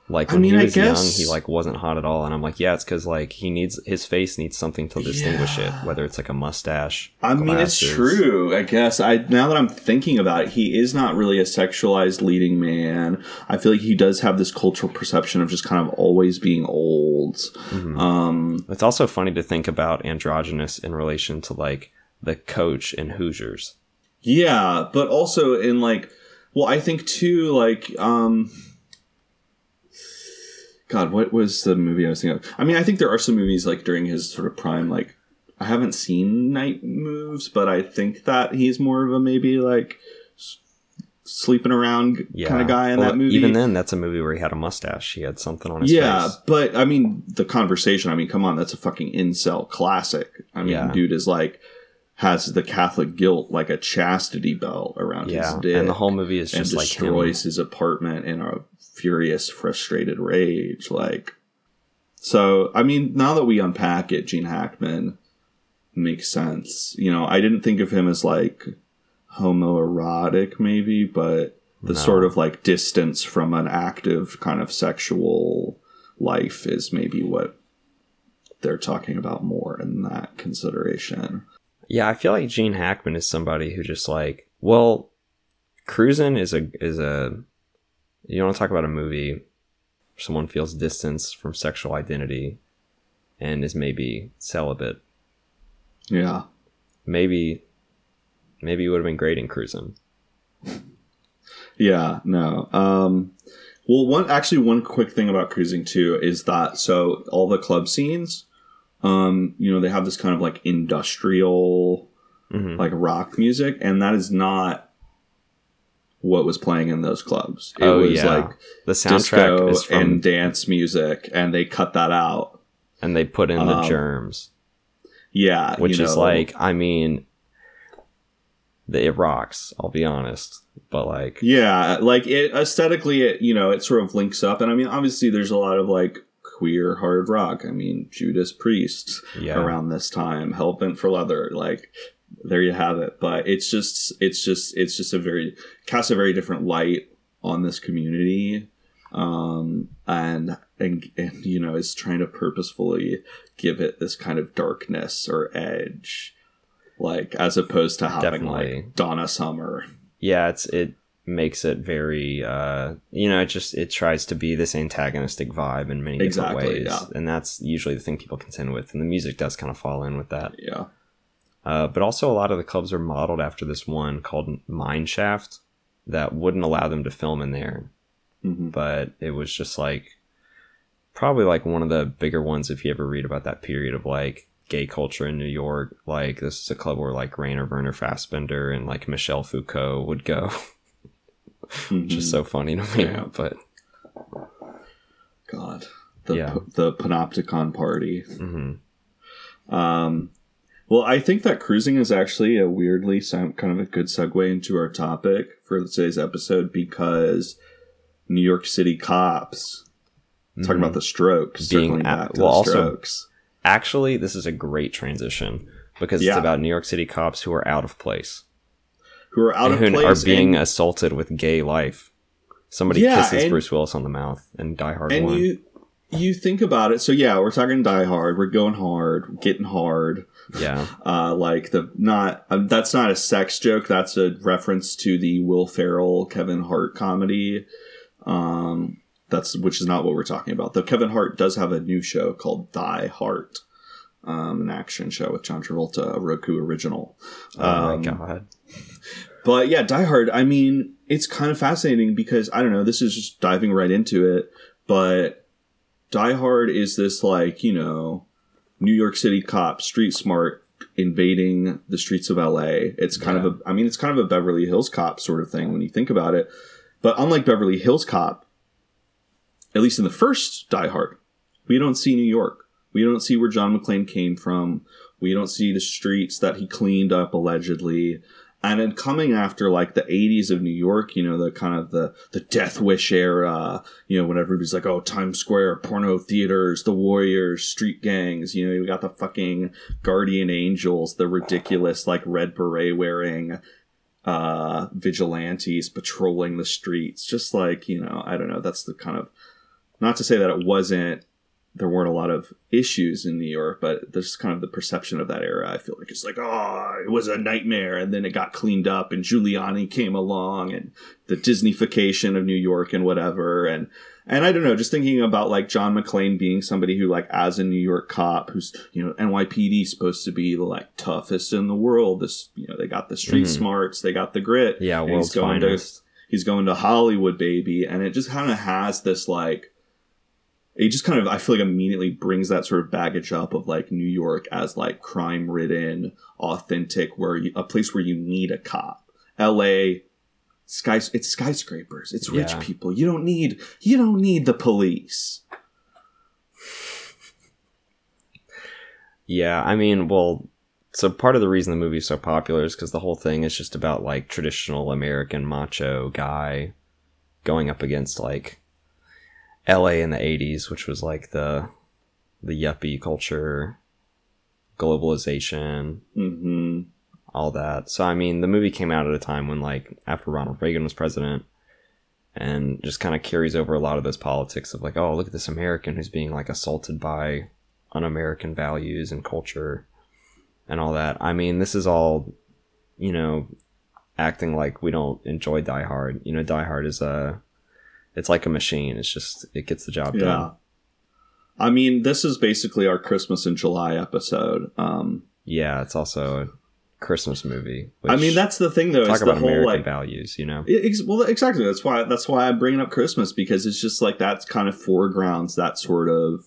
Like I when mean, he I was young, he like wasn't hot at all, and I'm like, "Yeah, it's because like he needs his face needs something to distinguish it, whether it's like a mustache." I mean, it's true. I guess I now that I'm thinking about it, he is not really a sexualized leading man. I feel like he does have this cultural perception of just kind of always being old. Mm-hmm. Um, It's also funny to think about androgynous in relation to like the coach in Hoosiers. yeah, but also in like, well, I think too, like, um, God, what was the movie I was thinking of? I mean, I think there are some movies like during his sort of prime, like I haven't seen Night Moves, but I think that he's more of a maybe like s- sleeping around Yeah. kind of guy in Well, that movie. Even then, that's a movie where he had a mustache. He had something on his face. yeah, face. but I mean, the conversation. I mean, come on, that's a fucking incel classic. I mean, Yeah. dude is like has the Catholic guilt like a chastity belt around his Yeah, dick, and the whole movie is and just like him. destroys his apartment in a furious, frustrated rage. Like, so I mean, now that we unpack it, Gene Hackman makes sense. You know, I didn't think of him as like homoerotic, maybe, but the No. sort of like distance from an active kind of sexual life is maybe what they're talking about more in that consideration. Yeah, I feel like Gene Hackman is somebody who just like, well, Cruisin' is a is a you want to talk about a movie where someone feels distance from sexual identity and is maybe celibate. Yeah. Maybe maybe it would have been great in cruising. Yeah, no. Um well one actually one quick thing about cruising too is that so all the club scenes um you know they have this kind of like industrial Mhm. like rock music and that is not what was playing in those clubs. It Oh, was yeah. like The soundtrack is from and dance music and they cut that out. and they put in the um, Germs, Yeah, which is know, like, I mean, the, it rocks. I'll be honest, but like, Yeah, like it aesthetically, it you know, it sort of links up, and I mean, obviously, there's a lot of like queer hard rock. I mean, Judas Priest yeah, around this time, Hellbent for Leather, like there you have it. But it's just, it's just, it's just a very casts a very different light on this community, um, and and and you know, is trying to purposefully give it this kind of darkness or edge. Like as opposed to having Definitely. like Donna Summer yeah it's it makes it very uh you know it just it tries to be this antagonistic vibe in many different ways yeah. and that's usually the thing people contend with and the music does kind of fall in with that Yeah. Uh, but also a lot of the clubs are modeled after this one called mine shaft that wouldn't allow them to film in there hmm but it was just like probably like one of the bigger ones if you ever read about that period of like gay culture in New York. Like this is a club where like Rainer Werner Fassbinder and like Michel Foucault would go, which is so funny to me. Yeah. But God, the Yeah. p- the Panopticon party. mhm. Um, well, I think that cruising is actually a weirdly some kind of a good segue into our topic for today's episode because New York City cops talking about mm-hmm. the Strokes, Being at- well, also- Strokes. actually, this is a great transition because Yeah. it's about New York City cops who are out of place who are out of who place are being and, assaulted with gay life. Somebody Yeah, kisses and- Bruce Willis on the mouth and Die Hard and One. you you think about it. So yeah, we're talking Die Hard. We're going hard, getting hard. Yeah, uh, like the not um, that's not a sex joke. That's a reference to the Will Ferrell Kevin Hart comedy. Um, that's which is not what we're talking about. Though Kevin Hart does have a new show called Die Hart, um, an action show with John Travolta, a Roku original. oh Um, my god, But yeah, Die Hard. I mean, it's kind of fascinating because I don't know. This is just diving right into it, but Die Hard is this like you know New York City cop, street smart, invading the streets of L.A. It's kind of a. I mean, it's kind of a Beverly Hills Cop sort of thing when you think about it. But unlike Beverly Hills Cop, at least in the first Die Hard, we don't see New York. We don't see where John McClane came from. We don't see the streets that he cleaned up allegedly. And then coming after like the 80s of New York, you know, the kind of the the Death Wish era, you know, when everybody's like, oh, Times Square, porno theaters, the Warriors, street gangs, you know, you got the fucking Guardian Angels, the ridiculous like red beret wearing uh vigilantes patrolling the streets. Just like, you know, I don't know, that's the kind of not to say that it wasn't there weren't a lot of issues in New York, but there's kind of the perception of that era. I feel like it's like, oh, it was a nightmare, and then it got cleaned up, and Giuliani came along, and the Disneyfication of New York and whatever, and and I don't know, just thinking about like John McClane being somebody who like as a New York cop, who's you know NYPD supposed to be the like toughest in the world. This you know they got the street Mhm. smarts, they got the grit. yeah, world's he's going to he's going to Hollywood, baby, and it just kind of has this like it just kind of I feel like immediately brings that sort of baggage up of like New York as like crime ridden, authentic, where you, a place where you need a cop. L.A. Sky, it's skyscrapers. It's rich Yeah. people. You don't need you don't need the police. Yeah, I mean, well, so part of the reason the movie's so popular is because the whole thing is just about like traditional American macho guy going up against like LA in the 80s, which was like the the yuppie culture, globalization, hmm all that. So I mean, the movie came out at a time when like after Ronald Reagan was president and just kind of carries over a lot of those politics of like, oh, look at this American who's being like assaulted by un-American values and culture and all that. I mean, this is all, you know, acting like we don't enjoy Die Hard. You know, Die Hard is a it's like a machine. It's just it gets the job Yeah. done. I mean, this is basically our Christmas in July episode. Um, Yeah, it's also a Christmas movie. I mean, that's the thing, though. talk about whole American like values, you know. Ex- well, exactly. That's why. That's why I'm bringing up Christmas because it's just like that kind of foregrounds that sort of,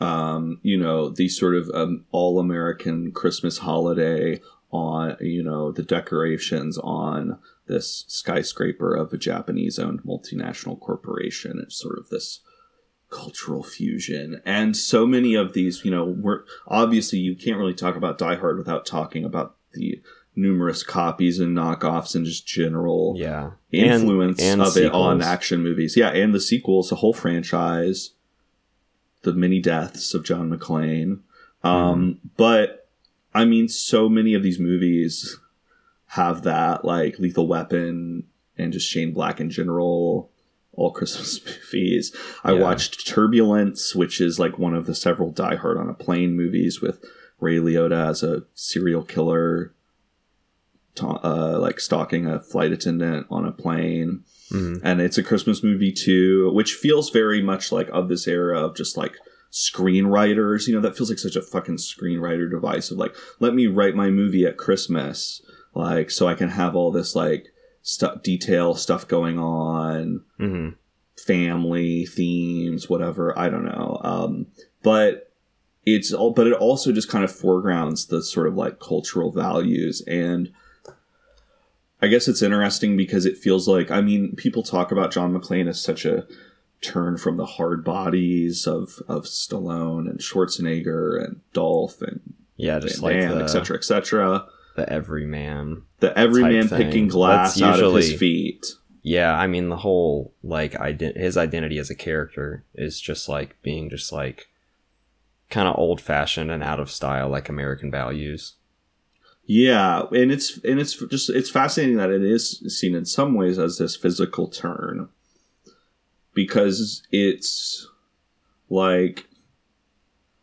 um, you know, the sort of um, all American Christmas holiday on, you know, the decorations on this skyscraper of a Japanese-owned multinational corporation. It's sort of this cultural fusion, and so many of these, you know, we're obviously you can't really talk about Die Hard without talking about the numerous copies and knockoffs and just general Yeah, influence And- and of it on action movies. Yeah, and the sequels, the whole franchise, the many deaths of John McClane. Um, But I mean, so many of these movies have that, like Lethal Weapon and just Shane Black in general. All Christmas movies. I Yeah. watched Turbulence, which is like one of the several Die Hard on a Plane movies with Ray Liotta as a serial killer, uh, like stalking a flight attendant on a plane. Mhm. And it's a Christmas movie too, which feels very much like of this era of just like screenwriters. You know, that feels like such a fucking screenwriter device of like, let me write my movie at Christmas, like, so I can have all this like stuff, detail stuff going on Mhm. family themes, whatever. I don't know. Um, but it's all, but it also just kind of foregrounds the sort of like cultural values. And I guess it's interesting because it feels like, I mean, people talk about John McClane as such a turn from the hard bodies of, of Stallone and Schwarzenegger and Dolph and yeah, just Van like the, cetera, et cetera. The everyman. The everyman picking glass That's out of his feet. Yeah, I mean the whole like ident- his identity as a character is just like being just like kind of old fashioned and out of style, like American values. Yeah, and it's and it's just it's fascinating that it is seen in some ways as this physical turn because it's like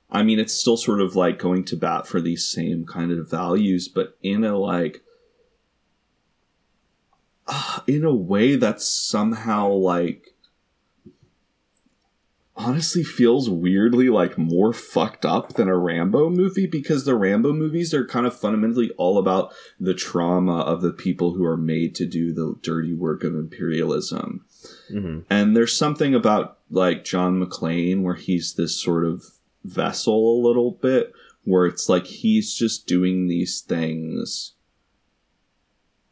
I mean it's still sort of like going to bat for these same kind of values but in a like uh, in a way that's somehow like honestly feels weirdly like more fucked up than a Rambo movie because the Rambo movies are kind of fundamentally all about the trauma of the people who are made to do the dirty work of imperialism. hmm And there's something about like John McClane where he's this sort of vessel a little bit where it's like he's just doing these things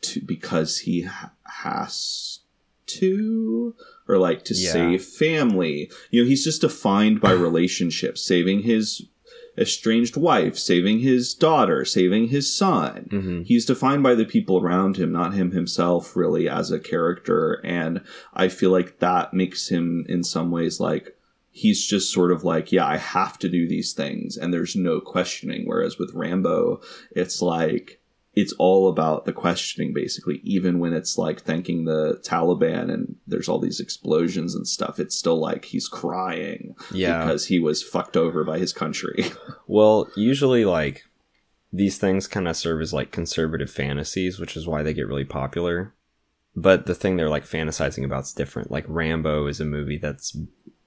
to because he ha- has to or like to Yeah. save family. You know, he's just defined by relationships, saving his estranged wife, saving his daughter, saving his son hmm he's defined by the people around him, not him himself, really, as a character. And I feel like that makes him, in some ways, like he's just sort of like, yeah, I have to do these things, and there's no questioning. Whereas with Rambo, it's like it's all about the questioning, basically. Even when it's like thanking the Taliban and there's all these explosions and stuff, it's still like he's crying Yeah. because he was fucked over by his country. Well, usually like these things kind of serve as like conservative fantasies, which is why they get really popular. But the thing they're like fantasizing about is different. Like Rambo is a movie that's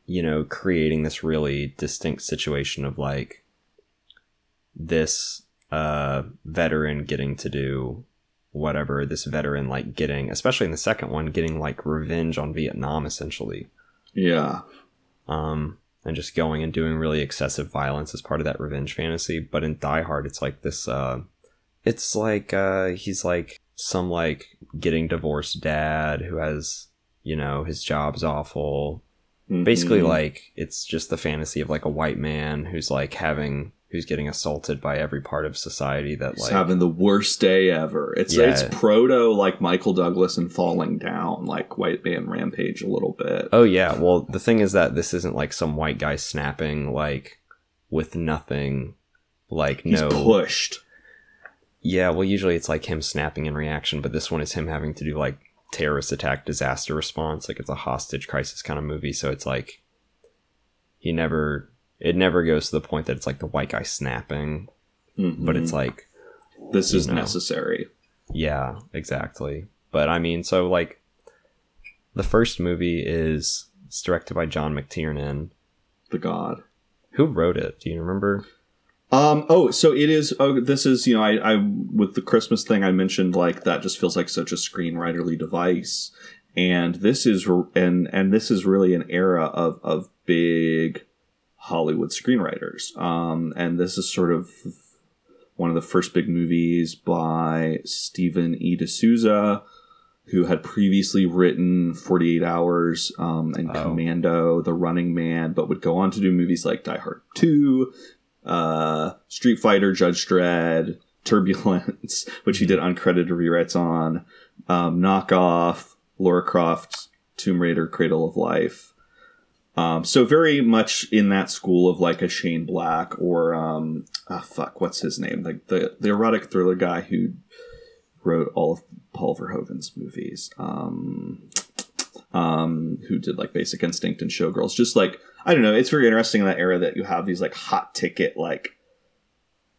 you know creating this really distinct situation of like this uh veteran getting to do whatever this veteran like getting especially in the second one getting like revenge on Vietnam essentially yeah. um, and just going and doing really excessive violence as part of that revenge fantasy. But in Die Hard, it's like this. Uh, it's like uh, he's like some like getting divorced dad who has you know his job's awful. Basically, Mhm. like it's just the fantasy of like a white man who's like having who's getting assaulted by every part of society that He's like having the worst day ever. It's Yeah. it's proto like Michael Douglas and falling down, like White Man Rampage a little bit. Oh yeah, well the thing is that this isn't like some white guy snapping like with nothing like He's no pushed. Yeah, well usually it's like him snapping in reaction, but this one is him having to do like terrorist attack disaster response, like it's a hostage crisis kind of movie, so it's like he never it never goes to the point that it's like the white guy snapping, but it's mm-hmm. like this is know. necessary. Yeah, exactly. But I mean, so like the first movie is it's directed by John McTiernan. The God. Who wrote it? Do you remember? Um. Oh, so it is. Oh, this is. You know, I, I with the Christmas thing I mentioned, like that just feels like such a screenwriterly device, and this is and and this is really an era of of big Hollywood screenwriters. Um, and this is sort of one of the first big movies by Stephen E. D'Souza, who had previously written 48 Hours um, and Oh. Commando, The Running Man, but would go on to do movies like Die Hard 2, uh, Street Fighter, Judge Dredd, Turbulence, which he did uncredited rewrites on, um, Knockoff, Lara Croft, Tomb Raider, Cradle of Life. Um, so very much in that school of like a Shane Black or um, ah, fuck, what's his name? Like the the erotic thriller guy who wrote all of Paul Verhoeven's movies. Um, um, who did like Basic Instinct and Showgirls. Just like I don't know, it's very interesting in that era that you have these like hot ticket like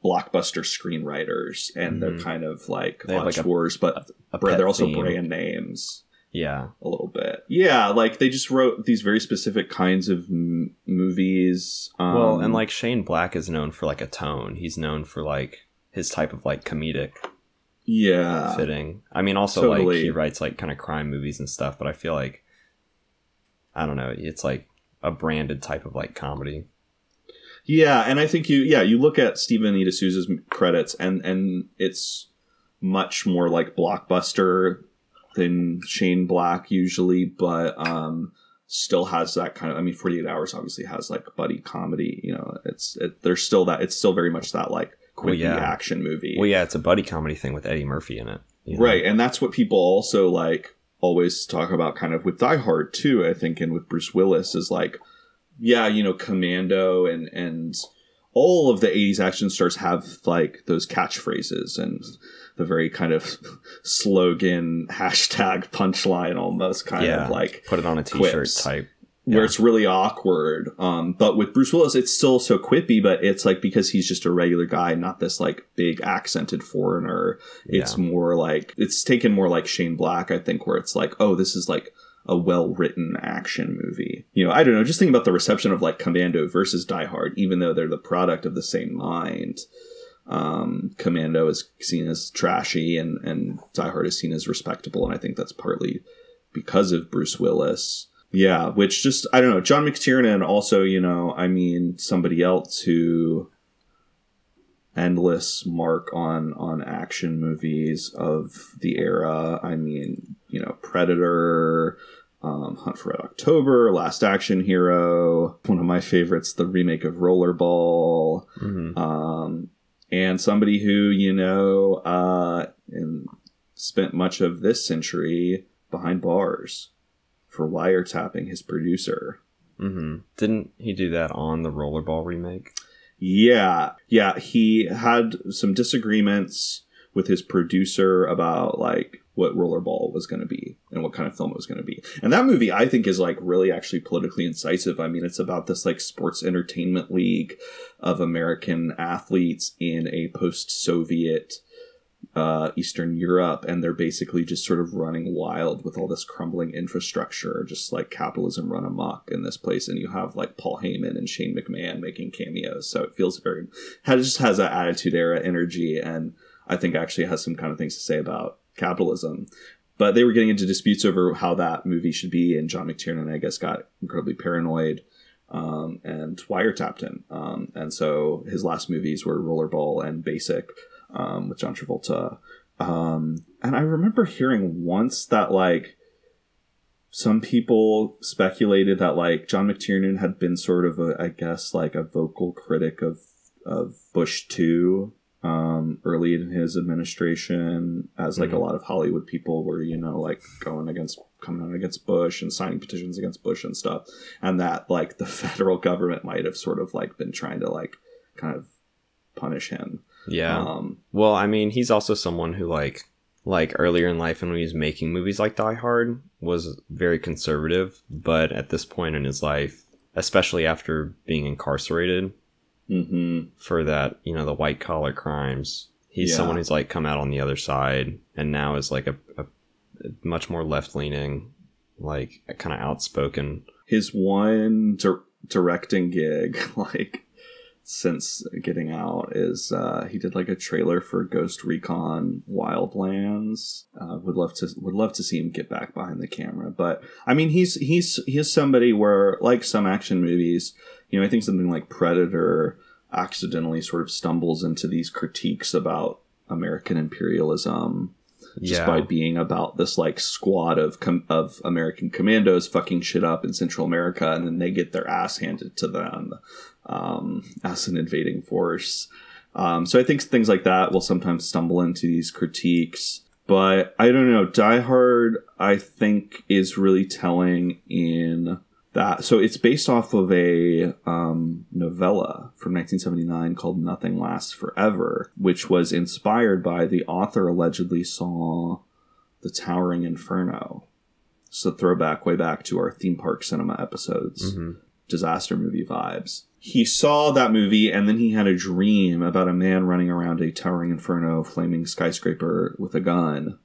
blockbuster screenwriters, and they're Mhm. kind of like They like, but A pet they're also theme. brand names Yeah. a little bit. Yeah, like they just wrote these very specific kinds of m- movies. Um, Well, and like Shane Black is known for like a tone. He's known for like his type of like comedic yeah, fitting. I mean, also totally. like he writes like kind of crime movies and stuff, but I feel like I don't know. It's like a branded type of like comedy. Yeah, and I think you yeah you look at Stephen E. D'Souza's credits and and it's much more like blockbuster than Shane Black usually, but um still has that kind of I mean 48 hours obviously has like buddy comedy, you know, it's it, there's still that it's still very much that like Well, yeah. action movie. Well, yeah, it's a buddy comedy thing with Eddie Murphy in it. you know? Right, and that's what people also like always talk about kind of with Die Hard too, I think, and with Bruce Willis is like, yeah, you know, Commando and and all of the 80s action stars have like those catchphrases and the very kind of slogan hashtag punchline almost kind Yeah. of like Put it on a t-shirt quips. type. Where Yeah. it's really awkward. Um, but with Bruce Willis, it's still so quippy, but it's like because he's just a regular guy, not this like big accented foreigner. It's Yeah. more like it's taken more like Shane Black, I think, where it's like, oh, this is like a well written action movie. You know, I don't know. Just think about the reception of like Commando versus Die Hard, even though they're the product of the same mind. Um, Commando is seen as trashy, and and Die Hard is seen as respectable, and I think that's partly because of Bruce Willis. Yeah, which just I don't know. John McTiernan also, you know, I mean, somebody else who endless mark on on action movies of the era. I mean, you know, Predator, um, Hunt for Red October, Last Action Hero, one of my favorites, the remake of Rollerball, Mhm. um, and somebody who you know uh, and spent much of this century behind bars for wiretapping his producer. hmm Didn't he do that on the Rollerball remake? Yeah, yeah, he had some disagreements with his producer about like what Rollerball was going to be and what kind of film it was going to be. And that movie I think is like really actually politically incisive. I mean, it's about this like sports entertainment league of American athletes in a post-Soviet uh, Eastern Europe, and they're basically just sort of running wild with all this crumbling infrastructure, just like capitalism run amok in this place. And you have like Paul Heyman and Shane McMahon making cameos, so it feels very, it just has that attitude era energy, and I think actually has some kind of things to say about capitalism. But they were getting into disputes over how that movie should be, and John McTiernan, I guess, got incredibly paranoid. um, and wiretapped him. Um, and so his last movies were Rollerball and Basic um, with John Travolta. Um, and I remember hearing once that like some people speculated that like John McTiernan had been sort of a, I guess like a vocal critic of of Bush two um, early in his administration, as like a lot of Hollywood people were, you know, like going against coming out against Bush and signing petitions against Bush and stuff, and that like the federal government might have sort of like been trying to like kind of punish him. Yeah. Um, Well, I mean, he's also someone who like like earlier in life when he was making movies like Die Hard was very conservative, but at this point in his life, especially after being incarcerated hmm for that, you know, the white collar crimes, he's Yeah. someone who's like come out on the other side and now is like a, a, a much more left leaning, like kind of outspoken. his one dir- directing gig like since getting out is uh he did like a trailer for ghost recon wildlands uh would love to would love to see him get back behind the camera but i mean he's he's he's somebody where like some action movies you know i think something like predator accidentally sort of stumbles into these critiques about american imperialism just yeah. by being about this like squad of com- of American commandos fucking shit up in Central America, and then they get their ass handed to them um, as an invading force. Um, so I think things like that will sometimes stumble into these critiques. But I don't know. Die Hard, I think, is really telling in that. So it's based off of a um, novella from 1979 called Nothing Lasts Forever, which was inspired by the author allegedly saw The Towering Inferno. So throwback way back to our theme park cinema episodes Mhm. Disaster movie vibes. He saw that movie and then he had a dream about a man running around a towering inferno, flaming skyscraper with a gun.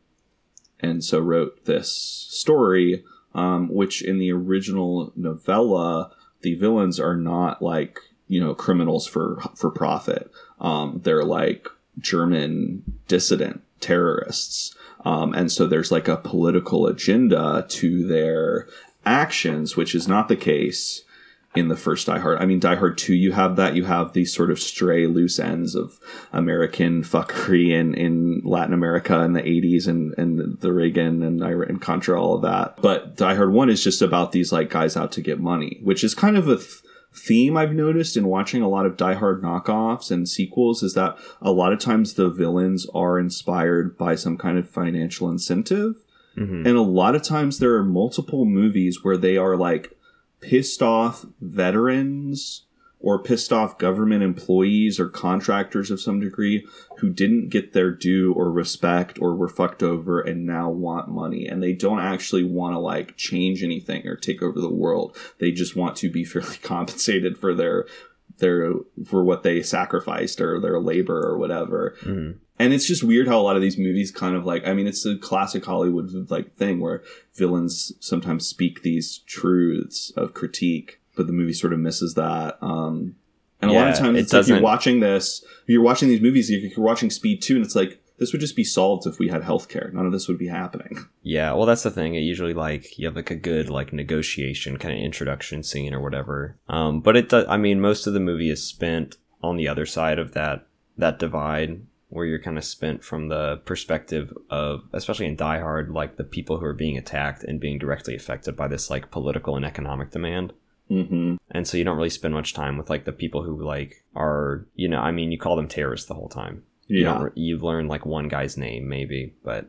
And so wrote this story, um, which in the original novella, the villains are not like, you know, criminals for for profit. Um, they're like German dissident terrorists. Um, and so there's like a political agenda to their actions, which is not the case in the first Die Hard. I mean, Die Hard 2, you have that. You have these sort of stray loose ends of American fuckery in, in Latin America in the 80s and, and the Reagan and and Contra, all of that. But Die Hard 1 is just about these like guys out to get money, which is kind of a th- theme I've noticed in watching a lot of Die Hard knockoffs and sequels is that a lot of times the villains are inspired by some kind of financial incentive. Mhm. And a lot of times there are multiple movies where they are like pissed off veterans or pissed off government employees or contractors of some degree who didn't get their due or respect or were fucked over and now want money. And they don't actually want to like change anything or take over the world. They just want to be fairly compensated for their their for what they sacrificed or their labor or whatever Mhm. and it's just weird how a lot of these movies kind of like I mean it's a classic Hollywood like thing where villains sometimes speak these truths of critique, but the movie sort of misses that. Um, and a lot of Yeah, times it it's like you're watching this, you're watching these movies, you're, you're watching Speed Two, and it's like this would just be solved if we had healthcare. None of this would be happening. Yeah, well, that's the thing. It usually like you have like a good like negotiation kind of introduction scene or whatever. Um, but it does. I mean, most of the movie is spent on the other side of that that divide, where you're kind of spent from the perspective of, especially in Die Hard, like the people who are being attacked and being directly affected by this like political and economic demand. hmm And so you don't really spend much time with like the people who like are, you know, I mean, you call them terrorists the whole time. You Yeah, you learn like one guy's name maybe, but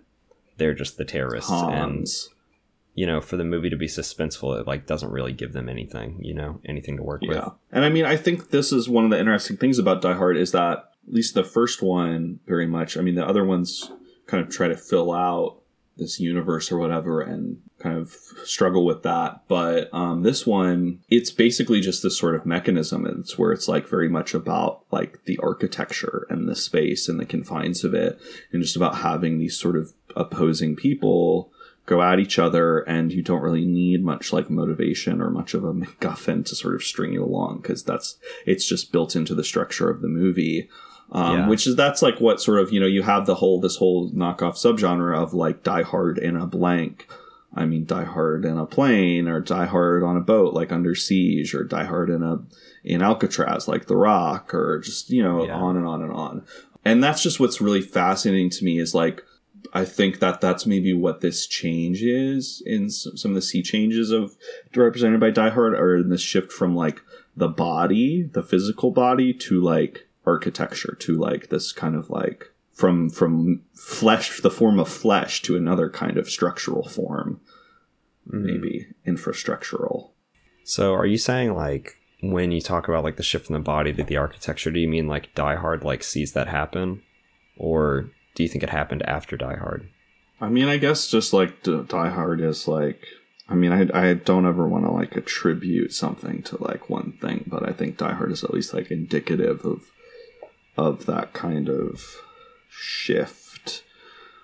they're just the terrorists and you know, for the movie to be suspenseful, it like doesn't really give them anything, you know, anything to work with. Yeah. And I mean, I think this is one of the interesting things about Die Hard is that at least the first one very much, I mean, the other ones kind of try to fill out this universe or whatever and kind of struggle with that. But um, this one, it's basically just this sort of mechanism. It's where it's like very much about like the architecture and the space and the confines of it and just about having these sort of opposing people go at each other and you don't really need much like motivation or much of a MacGuffin to sort of string you along because that's it's just built into the structure of the movie. Um, Yeah. which is that's like what sort of you know you have the whole this whole knockoff subgenre of like Die Hard in a blank, I mean, Die Hard in a plane, or Die Hard on a boat, like Under Siege, or Die Hard in a in Alcatraz, like The Rock, or just you know Yeah. on and on and on. And that's just what's really fascinating to me is like I think that that's maybe what this change is in some of the sea changes of represented by Die Hard, or in this shift from like the body, the physical body, to like architecture, to like this kind of like from from flesh, the form of flesh, to another kind of structural form, hmm. maybe infrastructural. So are you saying like when you talk about like the shift in the body to the architecture, do you mean like Die Hard like sees that happen? Or do you think it happened after Die Hard? I mean, I guess just like Die Hard is like. I mean, I, I don't ever want to like attribute something to like one thing, but I think Die Hard is at least like indicative of of that kind of shift.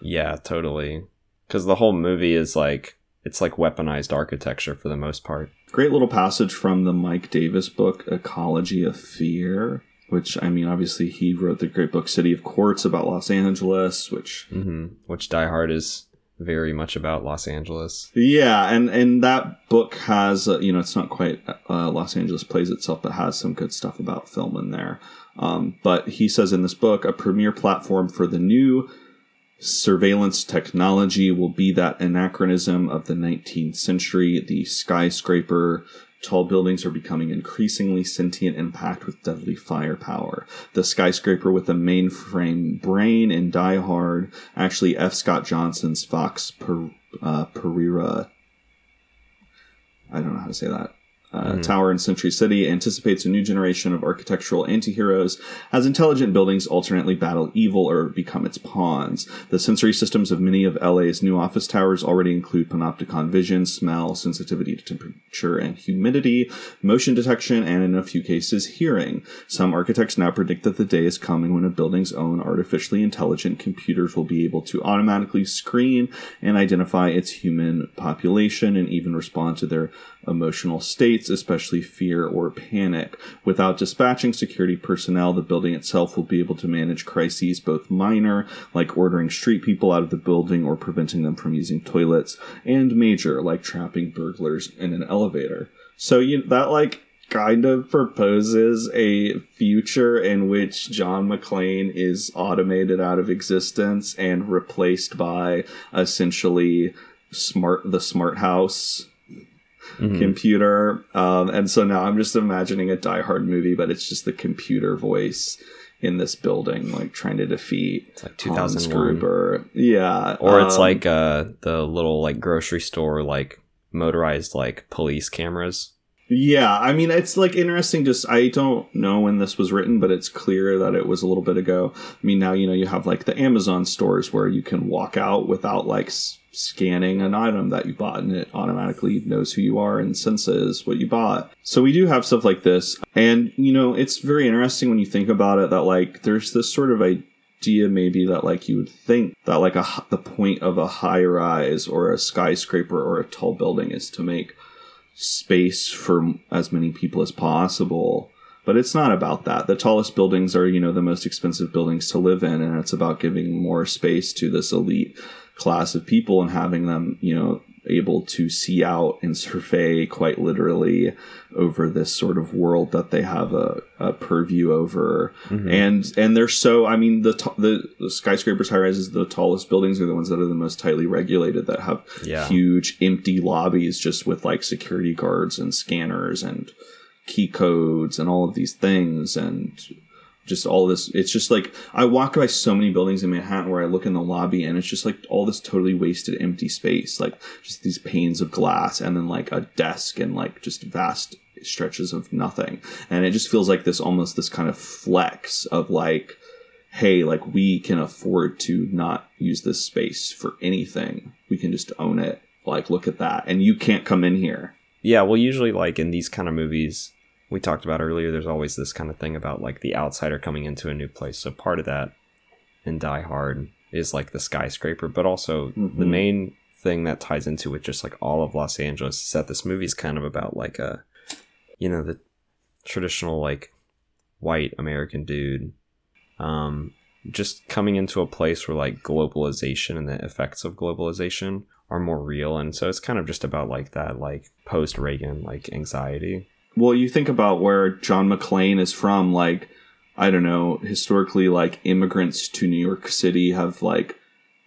Yeah, totally. Because the whole movie is like it's like weaponized architecture for the most part. Great little passage from the Mike Davis book, Ecology of Fear, which I mean, obviously he wrote the great book City of Quartz about Los Angeles, which hmm Which Die Hard is very much about Los Angeles. Yeah, and and that book has uh, you know it's not quite uh, Los Angeles plays itself, but has some good stuff about film in there. Um, but he says in this book, a premier platform for the new surveillance technology will be that anachronism of the 19th century, the skyscraper. Tall buildings are becoming increasingly sentient and packed with deadly firepower. The skyscraper with a mainframe brain in Die Hard, actually F. Scott Johnson's Fox per, uh, Pereira. I don't know how to say that. Uh, Tower in Century City anticipates a new generation of architectural antiheroes as intelligent buildings alternately battle evil or become its pawns. The sensory systems of many of LA's new office towers already include panopticon vision, smell, sensitivity to temperature and humidity, motion detection, and in a few cases, hearing. Some architects now predict that the day is coming when a building's own artificially intelligent computers will be able to automatically screen and identify its human population and even respond to their emotional states, especially fear or panic. Without dispatching security personnel, the building itself will be able to manage crises both minor, like ordering street people out of the building or preventing them from using toilets, and major, like trapping burglars in an elevator. So you that like kind of proposes a future in which John McClane is automated out of existence and replaced by essentially smart the smart house Mhm. computer. Um, and so now I'm just imagining a Die Hard movie, but it's just the computer voice in this building, like trying to defeat It's like Hans 2001. Gruber. Yeah, Or it's um, like uh the little like grocery store like motorized like police cameras. Yeah, I mean, it's like interesting. Just I don't know when this was written, but it's clear that it was a little bit ago. I mean, now you know you have like the Amazon stores where you can walk out without like scanning an item that you bought, and it automatically knows who you are and senses what you bought. So we do have stuff like this, and you know, it's very interesting when you think about it that like there's this sort of idea maybe that like you would think that like a the point of a high rise or a skyscraper or a tall building is to make space for as many people as possible. But it's not about that. The tallest buildings are, you know, the most expensive buildings to live in, and it's about giving more space to this elite class of people and having them, you know, able to see out and survey quite literally over this sort of world that they have a, a purview over. Mm-hmm. And and they're so I mean the, t- the the skyscrapers, high rises, the tallest buildings are the ones that are the most tightly regulated that have Yeah. huge empty lobbies just with like security guards and scanners and key codes and all of these things and just all this it's just like i walk by so many buildings in manhattan where i look in the lobby and it's just like all this totally wasted empty space like just these panes of glass and then like a desk and like just vast stretches of nothing. And it just feels like this almost this kind of flex of like hey like we can afford to not use this space for anything. We can just own it. Like look at that. And you can't come in here. Yeah, well usually like in these kind of movies we talked about earlier, there's always this kind of thing about like the outsider coming into a new place. So part of that in Die Hard is like the skyscraper, but also the Mhm. main thing that ties into with just like all of Los Angeles is that this movie is kind of about like a you know, the traditional like white American dude. Um just coming into a place where like globalization and the effects of globalization are more real and so it's kind of just about like that like post Reagan like anxiety. Well, you think about where John McClane is from, like, I don't know, historically, like, immigrants to New York City have, like,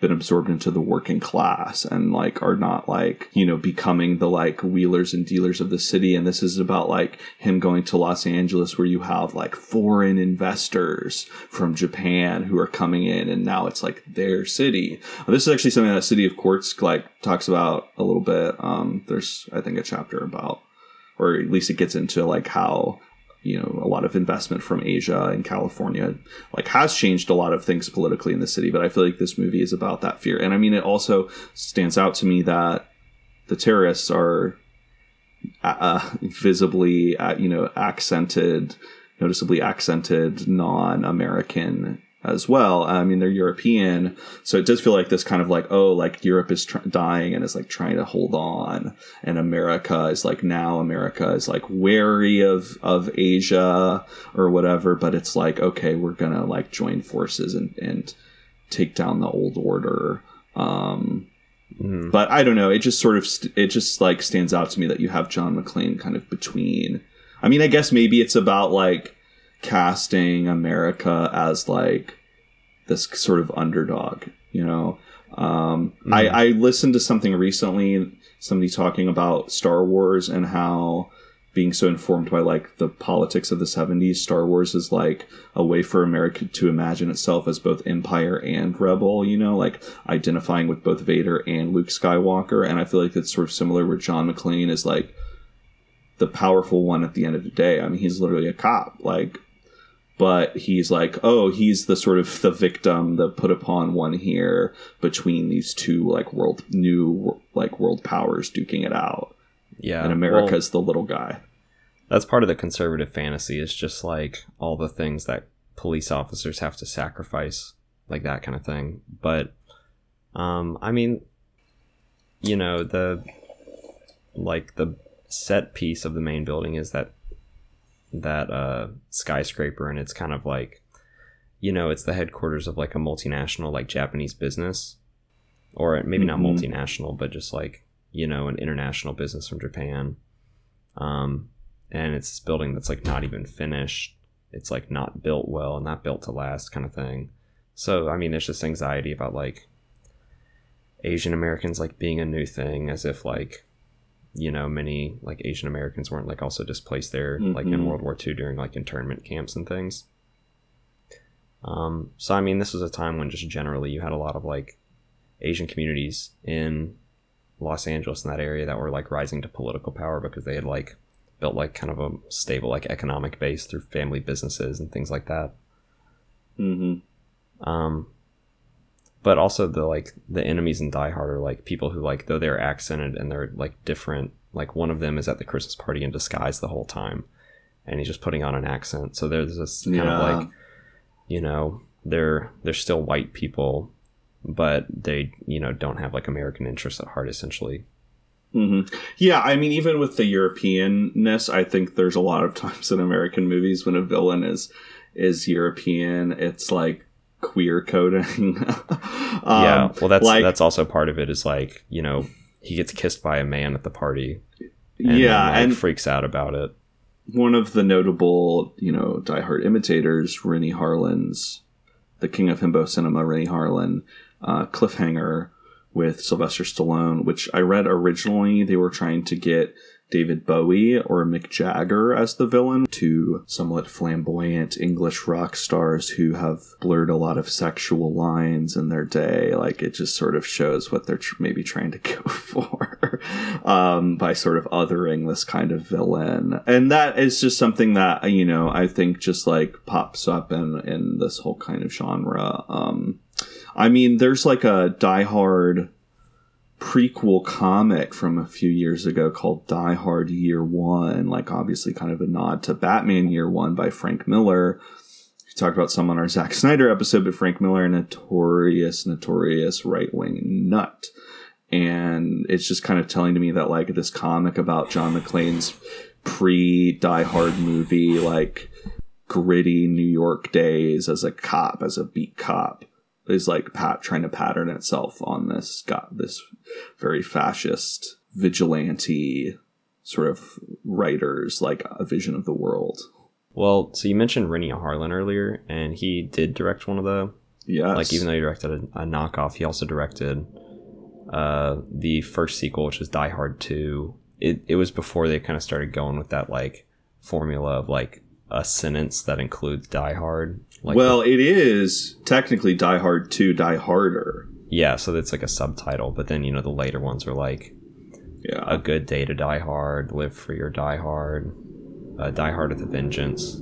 been absorbed into the working class and, like, are not, like, you know, becoming the, like, wheelers and dealers of the city. And this is about, like, him going to Los Angeles where you have, like, foreign investors from Japan who are coming in and now it's, like, their city. This is actually something that City of Quartz, like, talks about a little bit. Um, there's, I think, a chapter about or at least it gets into like how you know a lot of investment from Asia and California like has changed a lot of things politically in the city. But I feel like this movie is about that fear, and I mean it also stands out to me that the terrorists are uh, visibly uh, you know accented, noticeably accented non-American as well. I mean, they're European, so it does feel like this kind of like, oh, like Europe is tr- dying and is like trying to hold on, and America is like now America is like wary of of Asia or whatever, but it's like okay, we're gonna like join forces and and take down the old order. Um, But I don't know. It just sort of st- it just like stands out to me that you have John McClane kind of between. I mean, I guess maybe it's about like casting America as like this sort of underdog, you know. Um, I, I listened to something recently, somebody talking about Star Wars and how being so informed by like the politics of the 70s, Star Wars is like a way for America to imagine itself as both Empire and Rebel, you know, like identifying with both Vader and Luke Skywalker. And I feel like it's sort of similar where John McClane is like the powerful one at the end of the day. I mean, he's literally a cop. Like, but he's like, oh, he's the sort of the victim, the put upon one here between these two like world new like world powers duking it out, Yeah. and well, America's the little guy. that's part of the conservative fantasy is just like all the things that police officers have to sacrifice like that kind of thing but um i mean you know the like the set piece of the main building is that that uh skyscraper and it's kind of like you know it's the headquarters of like a multinational like japanese business. Or maybe not Mhm. multinational but just like you know an international business from japan. Um and it's this building that's like not even finished. It's like not built well and not built to last kind of thing. So i mean there's just anxiety about like asian americans like being a new thing as if like you know many like asian americans weren't like also displaced there like in Mhm. world war ii during like internment camps and things um so i mean this was a time when just generally you had a lot of like asian communities in los angeles in that area that were like rising to political power because they had like built like kind of a stable like economic base through family businesses and things like that Mm-hmm. um but also the like the enemies in die hard are like people who like though they're accented and they're like different like one of them is at the christmas party in disguise the whole time and he's just putting on an accent. So there's this kind Yeah. of like you know they're they're still white people but they you know don't have like american interests at heart essentially. Hmm Yeah, I mean, even with the Europeanness, I think there's a lot of times in American movies when a villain is is European, it's like queer coding. Um, yeah well that's like- that's also part of it is like you know he gets kissed by a man at the party and yeah, then, like, and freaks out about it one of the notable, you know, diehard imitators, Renny Harlin's, the king of himbo cinema, Renny Harlin, uh, Cliffhanger with Sylvester Stallone, which I read originally they were trying to get David Bowie or Mick Jagger as the villain, two somewhat flamboyant English rock stars who have blurred a lot of sexual lines in their day. Like it just sort of shows what they're tr- maybe trying to go for um, by sort of othering this kind of villain. And that is just something that, you know, I think just like pops up in, in this whole kind of genre. Um, I mean, there's like a diehard prequel comic from a few years ago called Die Hard Year One, like obviously kind of a nod to Batman Year One by Frank Miller. We talked about some on our Zack Snyder episode, but Frank Miller, a notorious, notorious right wing nut. And it's just kind of telling to me that like this comic about John McClane's pre Die Hard movie, like gritty New York days as a cop, as a beat cop, is like pat trying to pattern itself on this got this very fascist vigilante sort of writers like a vision of the world. Well, so you mentioned Renny Harlin earlier, and he did direct one of the Yes. like even though he directed a, a knockoff, he also directed uh, the first sequel, which is Die Hard Two. It it was before they kind of started going with that like formula of like a sentence that includes Die Hard. Like well, it is technically Die Hard 2 Die Harder. yeah, so that's like a subtitle. But then you know the later ones are like Yeah. A Good Day to Die Hard, Live Free or Die Hard, uh, Die Hard with a Vengeance.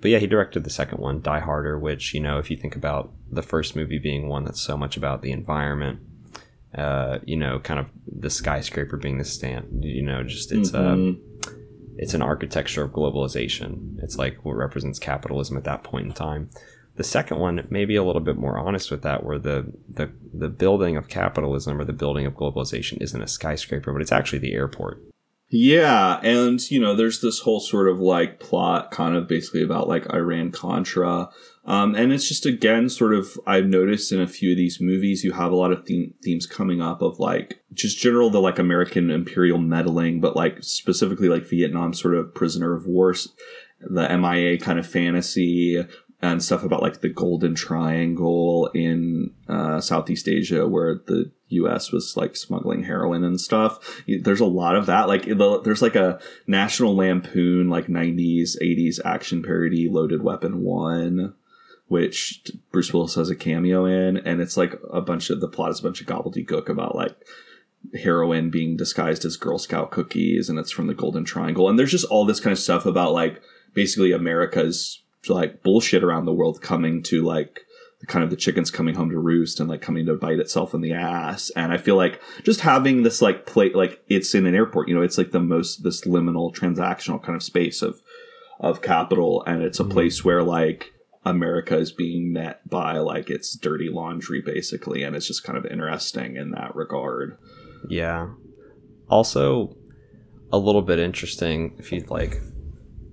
But yeah, he directed the second one, Die Harder, which, you know, if you think about the first movie being one that's so much about the environment, uh, you know, kind of the skyscraper being the stand, you know, just it's Mhm. a it's an architecture of globalization. It's like what represents capitalism at that point in time. The second one may be a little bit more honest with that, where the the the building of capitalism or the building of globalization isn't a skyscraper, but it's actually the airport. Yeah, and you know, there's this whole sort of like plot kind of basically about like Iran Contra. Um, and it's just again sort of I've noticed in a few of these movies you have a lot of theme, themes coming up of like just general the like American imperial meddling, but like specifically like Vietnam sort of prisoner of war, the MIA kind of fantasy and stuff about like the Golden Triangle in uh, Southeast Asia where the U.S. was like smuggling heroin and stuff. There's a lot of that. Like there's like a National Lampoon like 90s 80s action parody, Loaded Weapon One, which Bruce Willis has a cameo in, and it's like a bunch of the plot is a bunch of gobbledygook about like heroin being disguised as Girl Scout cookies, and it's from the Golden Triangle. And there's just all this kind of stuff about like basically America's like bullshit around the world coming to like the kind of the chickens coming home to roost and like coming to bite itself in the ass. And I feel like just having this like plate like it's in an airport, you know, it's like the most this liminal transactional kind of space of of capital and it's a mm-hmm. place where like America is being met by like its dirty laundry basically and it's just kind of interesting in that regard. Yeah. Also, a little bit interesting if you'd like.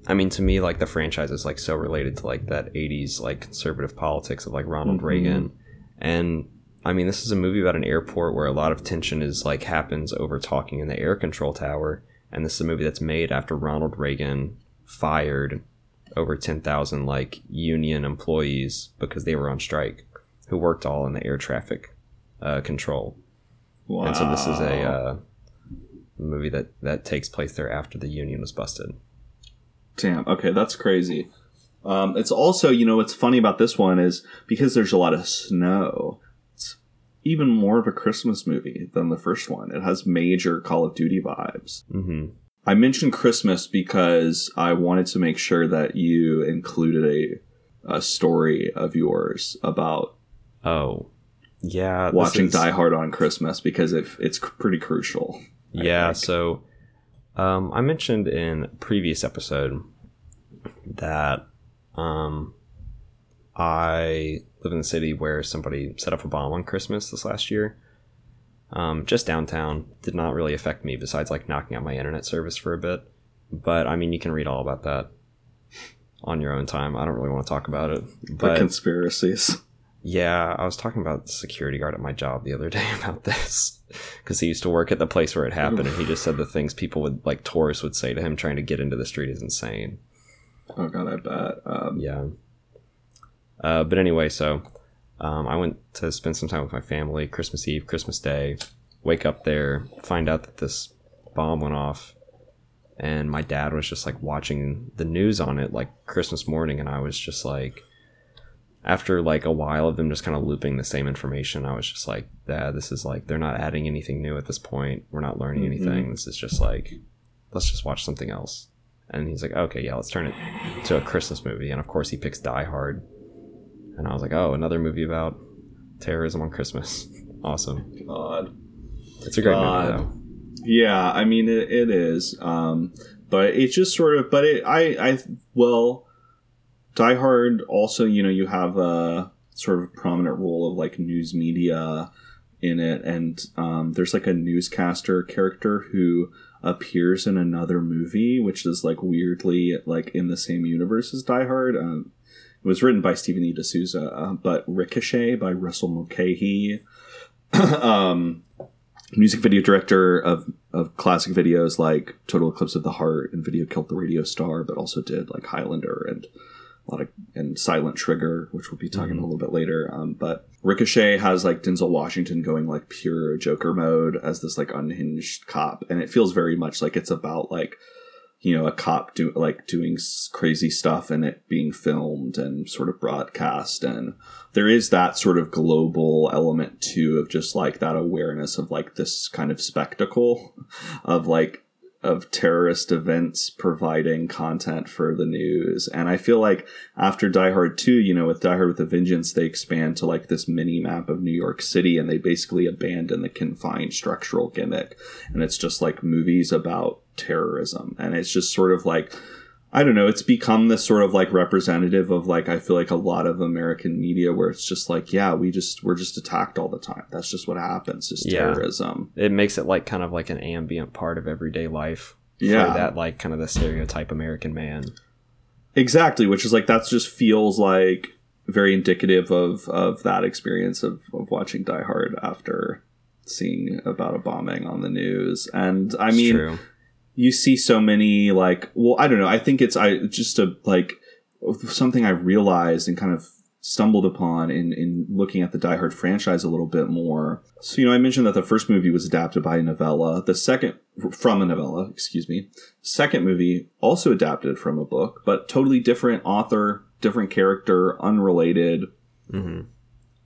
I mean, to me, like the franchise is like so related to like that '80s like conservative politics of like Ronald Mhm. Reagan, and I mean, this is a movie about an airport where a lot of tension is like happens over talking in the air control tower, and this is a movie that's made after Ronald Reagan fired over 10,000 like union employees because they were on strike who worked all in the air traffic uh, control Wow. and so this is a uh, movie that that takes place there after the union was busted. Damn. Okay, that's crazy. Um, it's also, you know, what's funny about this one is because there's a lot of snow. It's even more of a Christmas movie than the first one. It has major Call of Duty vibes. hmm I mentioned Christmas because I wanted to make sure that you included a a story of yours about Oh, yeah. watching is- Die Hard on Christmas because it, it's pretty crucial. I Yeah. think. So, um, I mentioned in a previous episode that um, I live in the city where somebody set up a bomb on Christmas this last year. Um, just downtown did not really affect me besides like knocking out my internet service for a bit. But I mean, you can read all about that on your own time. I don't really want to talk about it. The But conspiracies. yeah, I was talking about the security guard at my job the other day about this because he used to work at the place where it happened, and he just said the things people would like tourists would say to him trying to get into the street is insane. Oh god, I bet. Um, Yeah. Uh, but anyway, so um, I went to spend some time with my family Christmas Eve, Christmas Day. Wake up there, find out that this bomb went off, and my dad was just like watching the news on it like Christmas morning, and I was just like, after like a while of them just kind of looping the same information, I was just like, Dad, this is like they're not adding anything new at this point. We're not learning anything. This is just like, let's just watch something else. And he's like, okay, yeah, let's turn it to a Christmas movie. And of course, he picks Die Hard. And I was like, oh, another movie about terrorism on Christmas. awesome. God. It's a great God. movie, though. Yeah, I mean it, it is. Um, but it just sort of. But it, I, I, well, Die Hard. Also, you know, you have a sort of prominent role of like news media in it, and um, there's like a newscaster character who appears in another movie, which is like weirdly like in the same universe as Die Hard. Um, it was written by Stephen E. D'Souza, uh, but Ricochet by Russell Mulcahy. um, music video director of, of classic videos like Total Eclipse of the Heart and Video Killed the Radio Star, but also did like Highlander and a lot of and Silent Trigger, which we'll be talking a little bit later. Um, but Ricochet has like Denzel Washington going like pure Joker mode as this like unhinged cop, and it feels very much like it's about like you know a cop do like doing crazy stuff and it being filmed and sort of broadcast. And there is that sort of global element too of just like that awareness of like this kind of spectacle of like of terrorist events providing content for the news. And i feel like after die hard 2 you know with die hard with a vengeance they expand to like this mini map of new york city and they basically abandon the confined structural gimmick. And it's just like movies about terrorism and it's just sort of like I don't know. It's become this sort of like representative of like I feel like a lot of American media where it's just like, yeah, we just we're just attacked all the time. That's just what happens. Is Yeah. terrorism. It makes it like kind of like an ambient part of everyday life. Yeah. That like kind of the stereotype American man. Exactly, which is like that's just feels like very indicative of of that experience of of watching Die Hard after seeing about a bombing on the news. And I It's mean, true. You see so many like well i don't know i think it's i just a like something i realized and kind of stumbled upon in in looking at the die hard franchise a little bit more. So you know i mentioned that the first movie was adapted by a novella. The second from a novella excuse me. Second movie also adapted from a book but totally different author different character unrelated. Hmm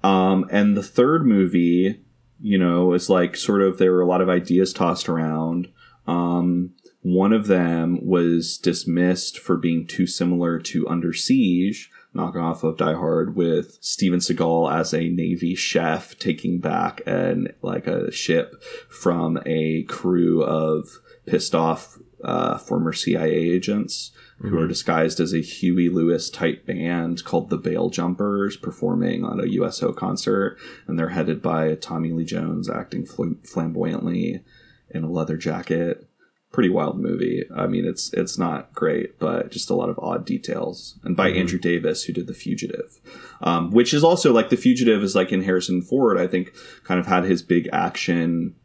um, and the third movie, you know, is like sort of there were a lot of ideas tossed around. Um, one of them was dismissed for being too similar to Under Siege, knockoff of Die Hard, with Steven Seagal as a Navy chef taking back an like a ship from a crew of pissed off uh, former CIA agents who are disguised as a Huey Lewis type band called the Bail Jumpers performing on a USO concert. And they're headed by Tommy Lee Jones acting fl- flamboyantly in a leather jacket. Pretty wild movie. I mean, it's it's not great, but just a lot of odd details. And by Andrew Davis, who did The Fugitive, um, which is also like The Fugitive is like in Harrison Ford. I think kind of had his big action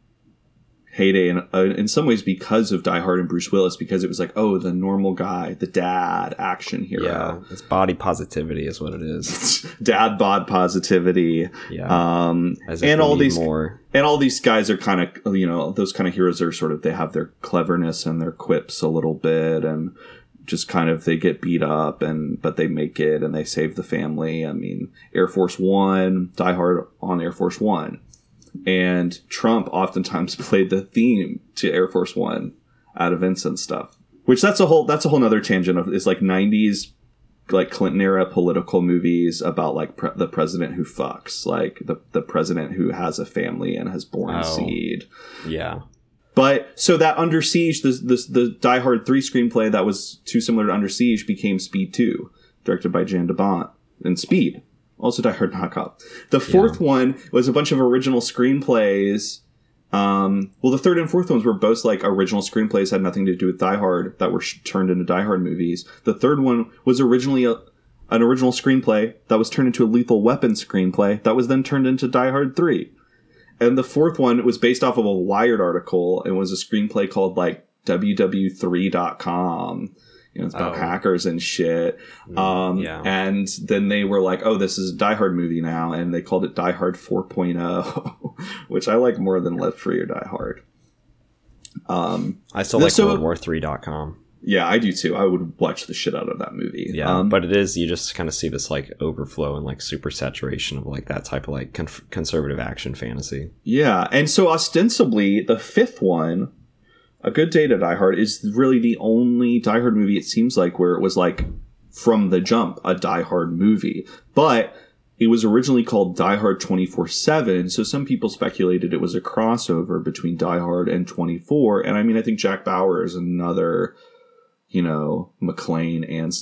heyday in, uh, in some ways because of Die Hard and Bruce Willis because it was like oh the normal guy the dad action hero Yeah. It's body positivity is what it is. dad bod positivity Yeah. um and all these more. and all these guys are kind of you know those kind of heroes are sort of they have their cleverness and their quips a little bit and just kind of they get beat up and but they make it and they save the family i mean air force one die hard on air force one and trump oftentimes played the theme to air force one at events and stuff which that's a whole that's a whole nother tangent of is like 90s like Clinton era political movies about like pre- the president who fucks, like the the president who has a family and has born Oh. seed. Yeah. But so that Under Siege, the, the the Die Hard three screenplay that was too similar to Under Siege became Speed two, directed by Jan de Bont, and Speed also Die Hard knockoff. The fourth one was a bunch of original screenplays. Um, well, the third and fourth ones were both like original screenplays, had nothing to do with Die Hard that were sh- turned into Die Hard movies. The third one was originally a, an original screenplay that was turned into a Lethal Weapon screenplay that was then turned into Die Hard three. And the fourth one was based off of a Wired article and was a screenplay called like ww3.com. You know, it's about Oh. hackers and shit. Um, yeah. And then they were like, oh, this is a Die Hard movie now. And they called it Die Hard 4.0, which I like more than Left Free or Die Hard. Um, I still like so- WorldWar3.com. yeah, I do too. I would watch the shit out of that movie. Yeah, Um, but it is you just kind of see this like overflow and like super saturation of like that type of like con- conservative action fantasy. Yeah, and so ostensibly the fifth one, A Good Day to Die Hard, is really the only Die Hard movie it seems like where it was like from the jump a Die Hard movie. But it was originally called Die Hard 24 7, so some people speculated it was a crossover between Die Hard and 24. And I mean, I think Jack Bauer is another, you know, McClane and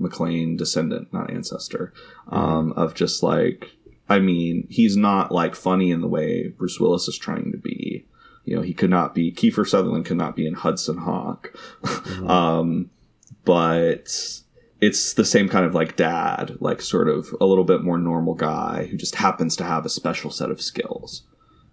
McClane descendant, not ancestor, um, of just like, I mean, he's not like funny in the way Bruce Willis is trying to be. You know, he could not be Kiefer Sutherland could not be in Hudson Hawk. um, but it's the same kind of like dad, like sort of a little bit more normal guy who just happens to have a special set of skills,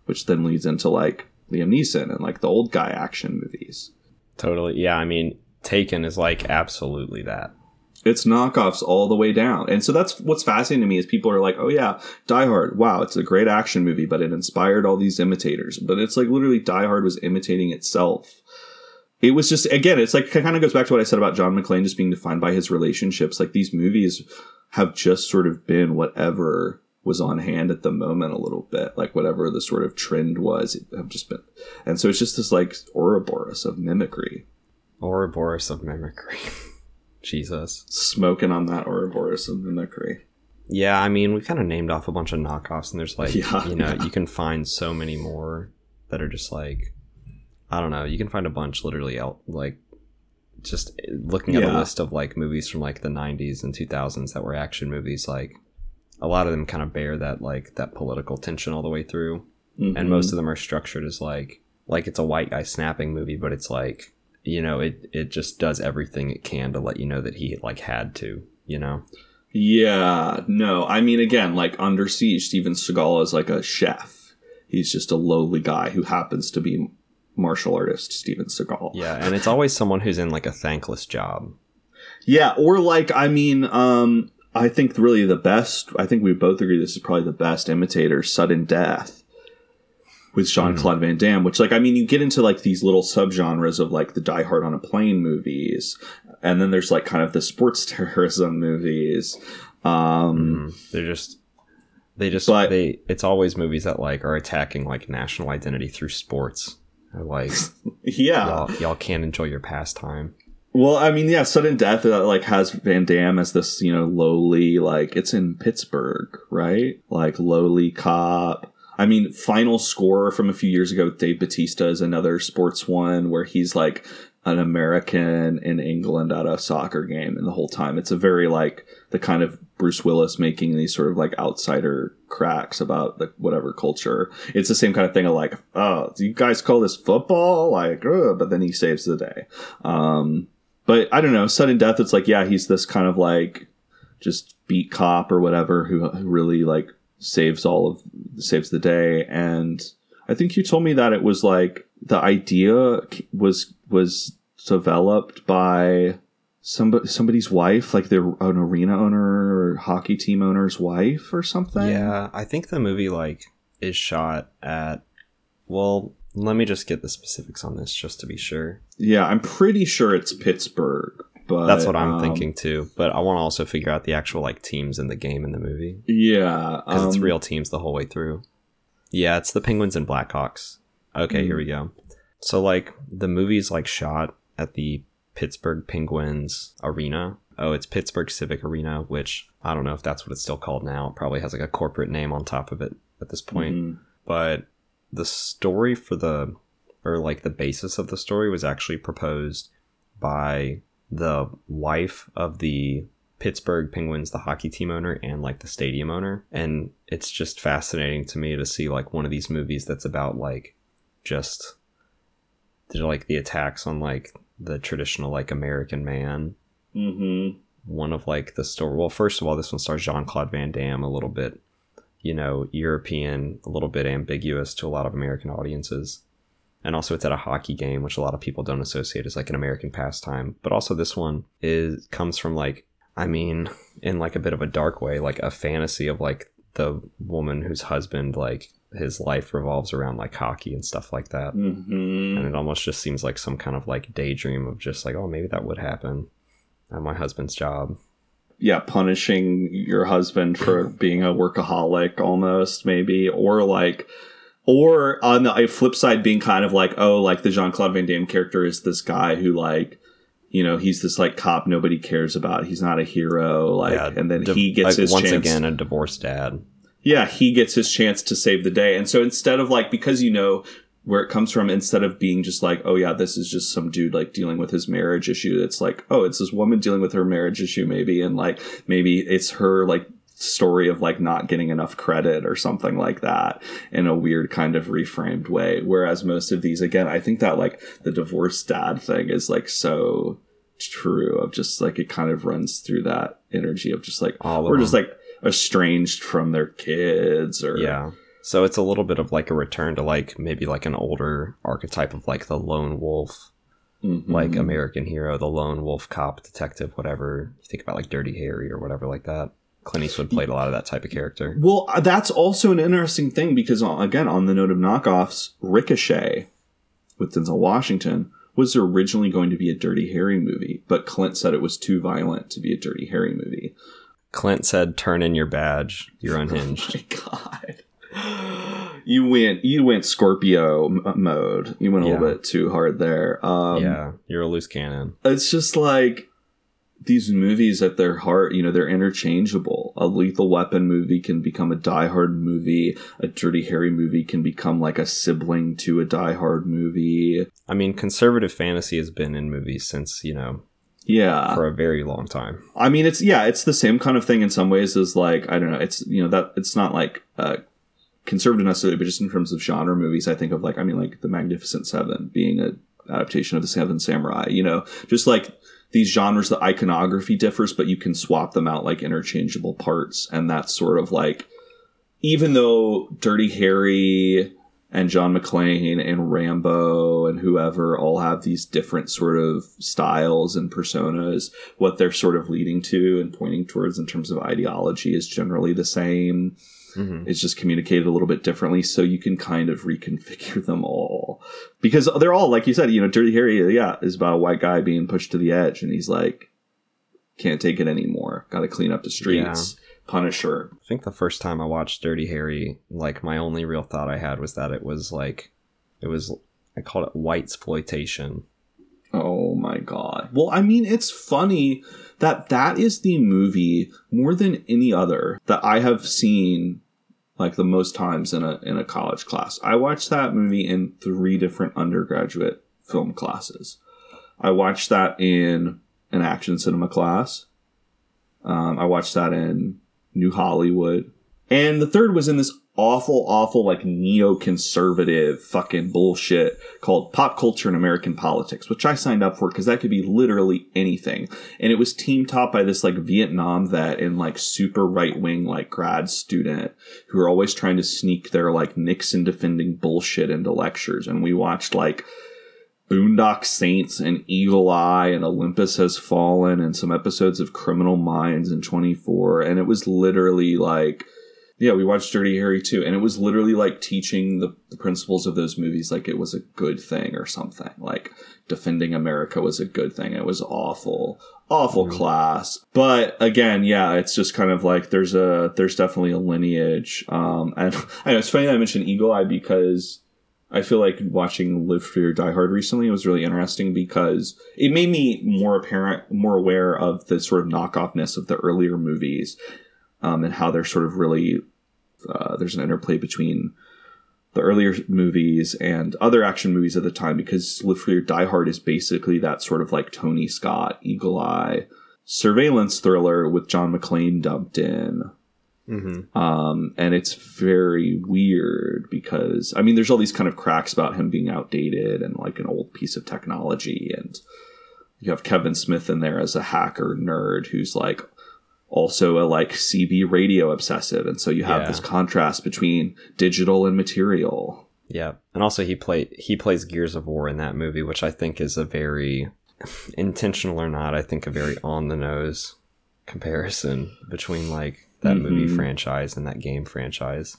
which then leads into like Liam Neeson and like the old guy action movies. Totally. Yeah, I mean, Taken is like absolutely that. It's knockoffs all the way down. And so that's what's fascinating to me is people are like, oh yeah, Die Hard, wow, it's a great action movie, but it inspired all these imitators. But it's like literally Die Hard was imitating itself. It was just again, it's like it kind of goes back to what I said about John McClane just being defined by his relationships. Like these movies have just sort of been whatever was on hand at the moment a little bit, like whatever the sort of trend was, have just been, and so it's just this like Ouroboros of mimicry, Ouroboros of mimicry. Jesus. smoking on that Ouroboros of mimicry. Yeah, I mean, we kind of named off a bunch of knockoffs, and there's like, Yeah. you know, you can find so many more that are just like, I don't know, you can find a bunch literally out, like, just looking at a list of like movies from like the 90s and 2000s that were action movies, like, a lot of them kind of bear that like that political tension all the way through and Mhm. most of them are structured as like like it's a white guy snapping movie but it's like you know it it just does everything it can to let you know that he like had to you know Yeah, no. I mean, again, like Under Siege, Steven Seagal is like a chef. He's just a lowly guy who happens to be martial artist Steven Seagal. yeah and it's always someone who's in like a thankless job Yeah, or like, I mean, um, I think really the best, I think we both agree this is probably the best imitator, Sudden Death with Jean Claude Van Damme, which, like, I mean, you get into like these little subgenres of like the Die Hard on a Plane movies, and then there's like kind of the sports terrorism movies. Um, they're just they just But- they it's always movies that like are attacking like national identity through sports They're like yeah. y'all, y'all can't enjoy your pastime Well, I mean, yeah, sudden death uh, like has Van Damme as this, you know, lowly like it's in Pittsburgh, right? Like lowly cop. I mean, final score from a few years ago with Dave Bautista is another sports one where he's like an American in England at a soccer game, and the whole time it's a very like the kind of Bruce Willis making these sort of like outsider cracks about the whatever culture. It's the same kind of thing of like, oh, do you guys call this football? Like, ugh, but then he saves the day. Um, but I don't know, sudden death. It's like, yeah, he's this kind of like just beat cop or whatever who, who really like saves all of saves the day. And I think you told me that it was like the idea was was developed by somebody somebody's wife, like they're an arena owner or hockey team owner's wife or something. Yeah, I think the movie like is shot at. Well, let me just get the specifics on this just to be sure. yeah. I'm pretty sure it's Pittsburgh. But That's what I'm um, thinking too. But I want to also figure out the actual like teams in the game in the movie Yeah, because it's um, real teams the whole way through. Yeah, it's the Penguins and Blackhawks. Okay, here we go. So like the movie's like shot at the Pittsburgh Penguins arena. Oh, it's Pittsburgh Civic Arena, which I don't know if that's what it's still called now. It probably has like a corporate name on top of it at this point. Mhm. But the story for the or like the basis of the story was actually proposed by the wife of the Pittsburgh Penguins, the hockey team owner, and like the stadium owner. And it's just fascinating to me to see like one of these movies that's about like just like the attacks on like the traditional like American man. Mm-hmm. One of like the story. Well, first of all, this one stars Jean Claude Van Damme, a little bit, you know, European, a little bit ambiguous to a lot of American audiences. And also, it's at a hockey game, which a lot of people don't associate as like an American pastime. But also, this one is comes from like, I mean, in like a bit of a dark way, like a fantasy of like the woman whose husband like his life revolves around like hockey and stuff like that. Mhm. And it almost just seems like some kind of like daydream of just like, oh, maybe that would happen at my husband's job. yeah, punishing your husband for being a workaholic almost, maybe, or like, or on the flip side, being kind of like, oh, like the Jean Claude Van Damme character is this guy who like, you know, he's this like cop nobody cares about. He's not a hero, like, Yeah, and then div- he gets like, his once chance. again a divorced dad. yeah, he gets his chance to save the day. And so instead of like, because you know where it comes from, instead of being just like, oh yeah, this is just some dude like dealing with his marriage issue, it's like, oh, it's this woman dealing with her marriage issue maybe. And like, maybe it's her like story of like not getting enough credit or something like that in a weird kind of reframed way. Whereas most of these, again, I think that like the divorced dad thing is like so true of just like it kind of runs through that energy of just like All we're just like estranged from their kids or Yeah. So it's a little bit of like a return to like maybe like an older archetype of like the lone wolf, Mhm. like American hero, the lone wolf cop, detective, whatever. You think about like Dirty Harry or whatever like that. Clint Eastwood played a lot of that type of character. Well, uh, that's also an interesting thing because, uh, again, on the note of knockoffs, Ricochet with Denzel Washington was originally going to be a Dirty Harry movie, but Clint said it was too violent to be a Dirty Harry movie. Clint said, "Turn in your badge. You're unhinged." My God, you went you went Scorpio m- mode. You went a little bit too hard there. Um, yeah, you're a loose cannon. it's just like these movies at their heart, you know, they're interchangeable. A Lethal Weapon movie can become a Die Hard movie. A Dirty Harry movie can become like a sibling to a Die Hard movie. I mean, conservative fantasy has been in movies since you know Yeah. for a very long time. I mean, it's yeah, it's the same kind of thing in some ways as like I don't know, it's you know that it's not like uh, conservative necessarily, but just in terms of genre movies, I think of like I mean like the Magnificent Seven being a adaptation of the Seven Samurai. You know, just like these genres, the iconography differs, but you can swap them out like interchangeable parts, and that's sort of like even though Dirty Harry and John McClane and Rambo and whoever all have these different sort of styles and personas, what they're sort of leading to and pointing towards in terms of ideology is generally the same. Hmm It's just communicated a little bit differently, so you can kind of reconfigure them all because they're all like you said. You know, Dirty Harry, yeah, is about a white guy being pushed to the edge, and he's like, can't take it anymore. Got to clean up the streets. Punisher, I think the first time I watched Dirty Harry, like my only real thought I had was that it was like, it was I called it white exploitation. Oh my god. Well, I mean, it's funny that that is the movie more than any other that I have seen like the most times in a in a college class. I watched that movie in three different undergraduate film classes. I watched that in an action cinema class. Um, I watched that in New Hollywood. And the third was in this awful, awful, like neoconservative fucking bullshit called Pop Culture and American Politics, which I signed up for because that could be literally anything. And it was team top by this like Vietnam vet and like super right wing like grad student who are always trying to sneak their like Nixon defending bullshit into lectures. And we watched like Boondock Saints and Eagle Eye and Olympus Has Fallen and some episodes of Criminal Minds and 24. And it was literally like, yeah, we watched Dirty Harry too. And it was literally like teaching the, the principles of those movies like it was a good thing or something. Like defending America was a good thing. It was awful, awful class. But again, yeah, it's just kind of like there's a, there's definitely a lineage. Um, and I know it's funny that I mentioned Eagle Eye because I feel like watching Live Free or Die Hard recently was really interesting because it made me more apparent, more aware of the sort of knockoffness of the earlier movies, um, and how they're sort of really uh, there's an interplay between the earlier movies and other action movies at the time because Live Free or Die Hard is basically that sort of like Tony Scott, Eagle Eye surveillance thriller with John McClane dumped in. Mm-hmm. Um, and it's very weird because I mean, there's all these kind of cracks about him being outdated and like an old piece of technology, and you have Kevin Smith in there as a hacker nerd who's like also a like CB radio obsessive, and so you have Yeah. this contrast between digital and material. Yeah, and also he play he plays Gears of War in that movie, which I think is a very intentional or not. I think a very on the nose comparison between like that movie Mhm. franchise and that game franchise.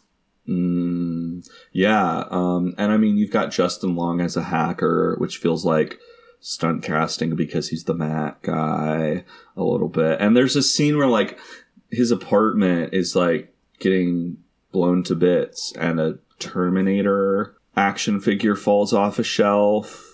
Mm, yeah, um, and I mean, you've got Justin Long as a hacker, which feels like stunt casting because he's the Mac guy a little bit. And there's a scene where like his apartment is like getting blown to bits, and a Terminator action figure falls off a shelf.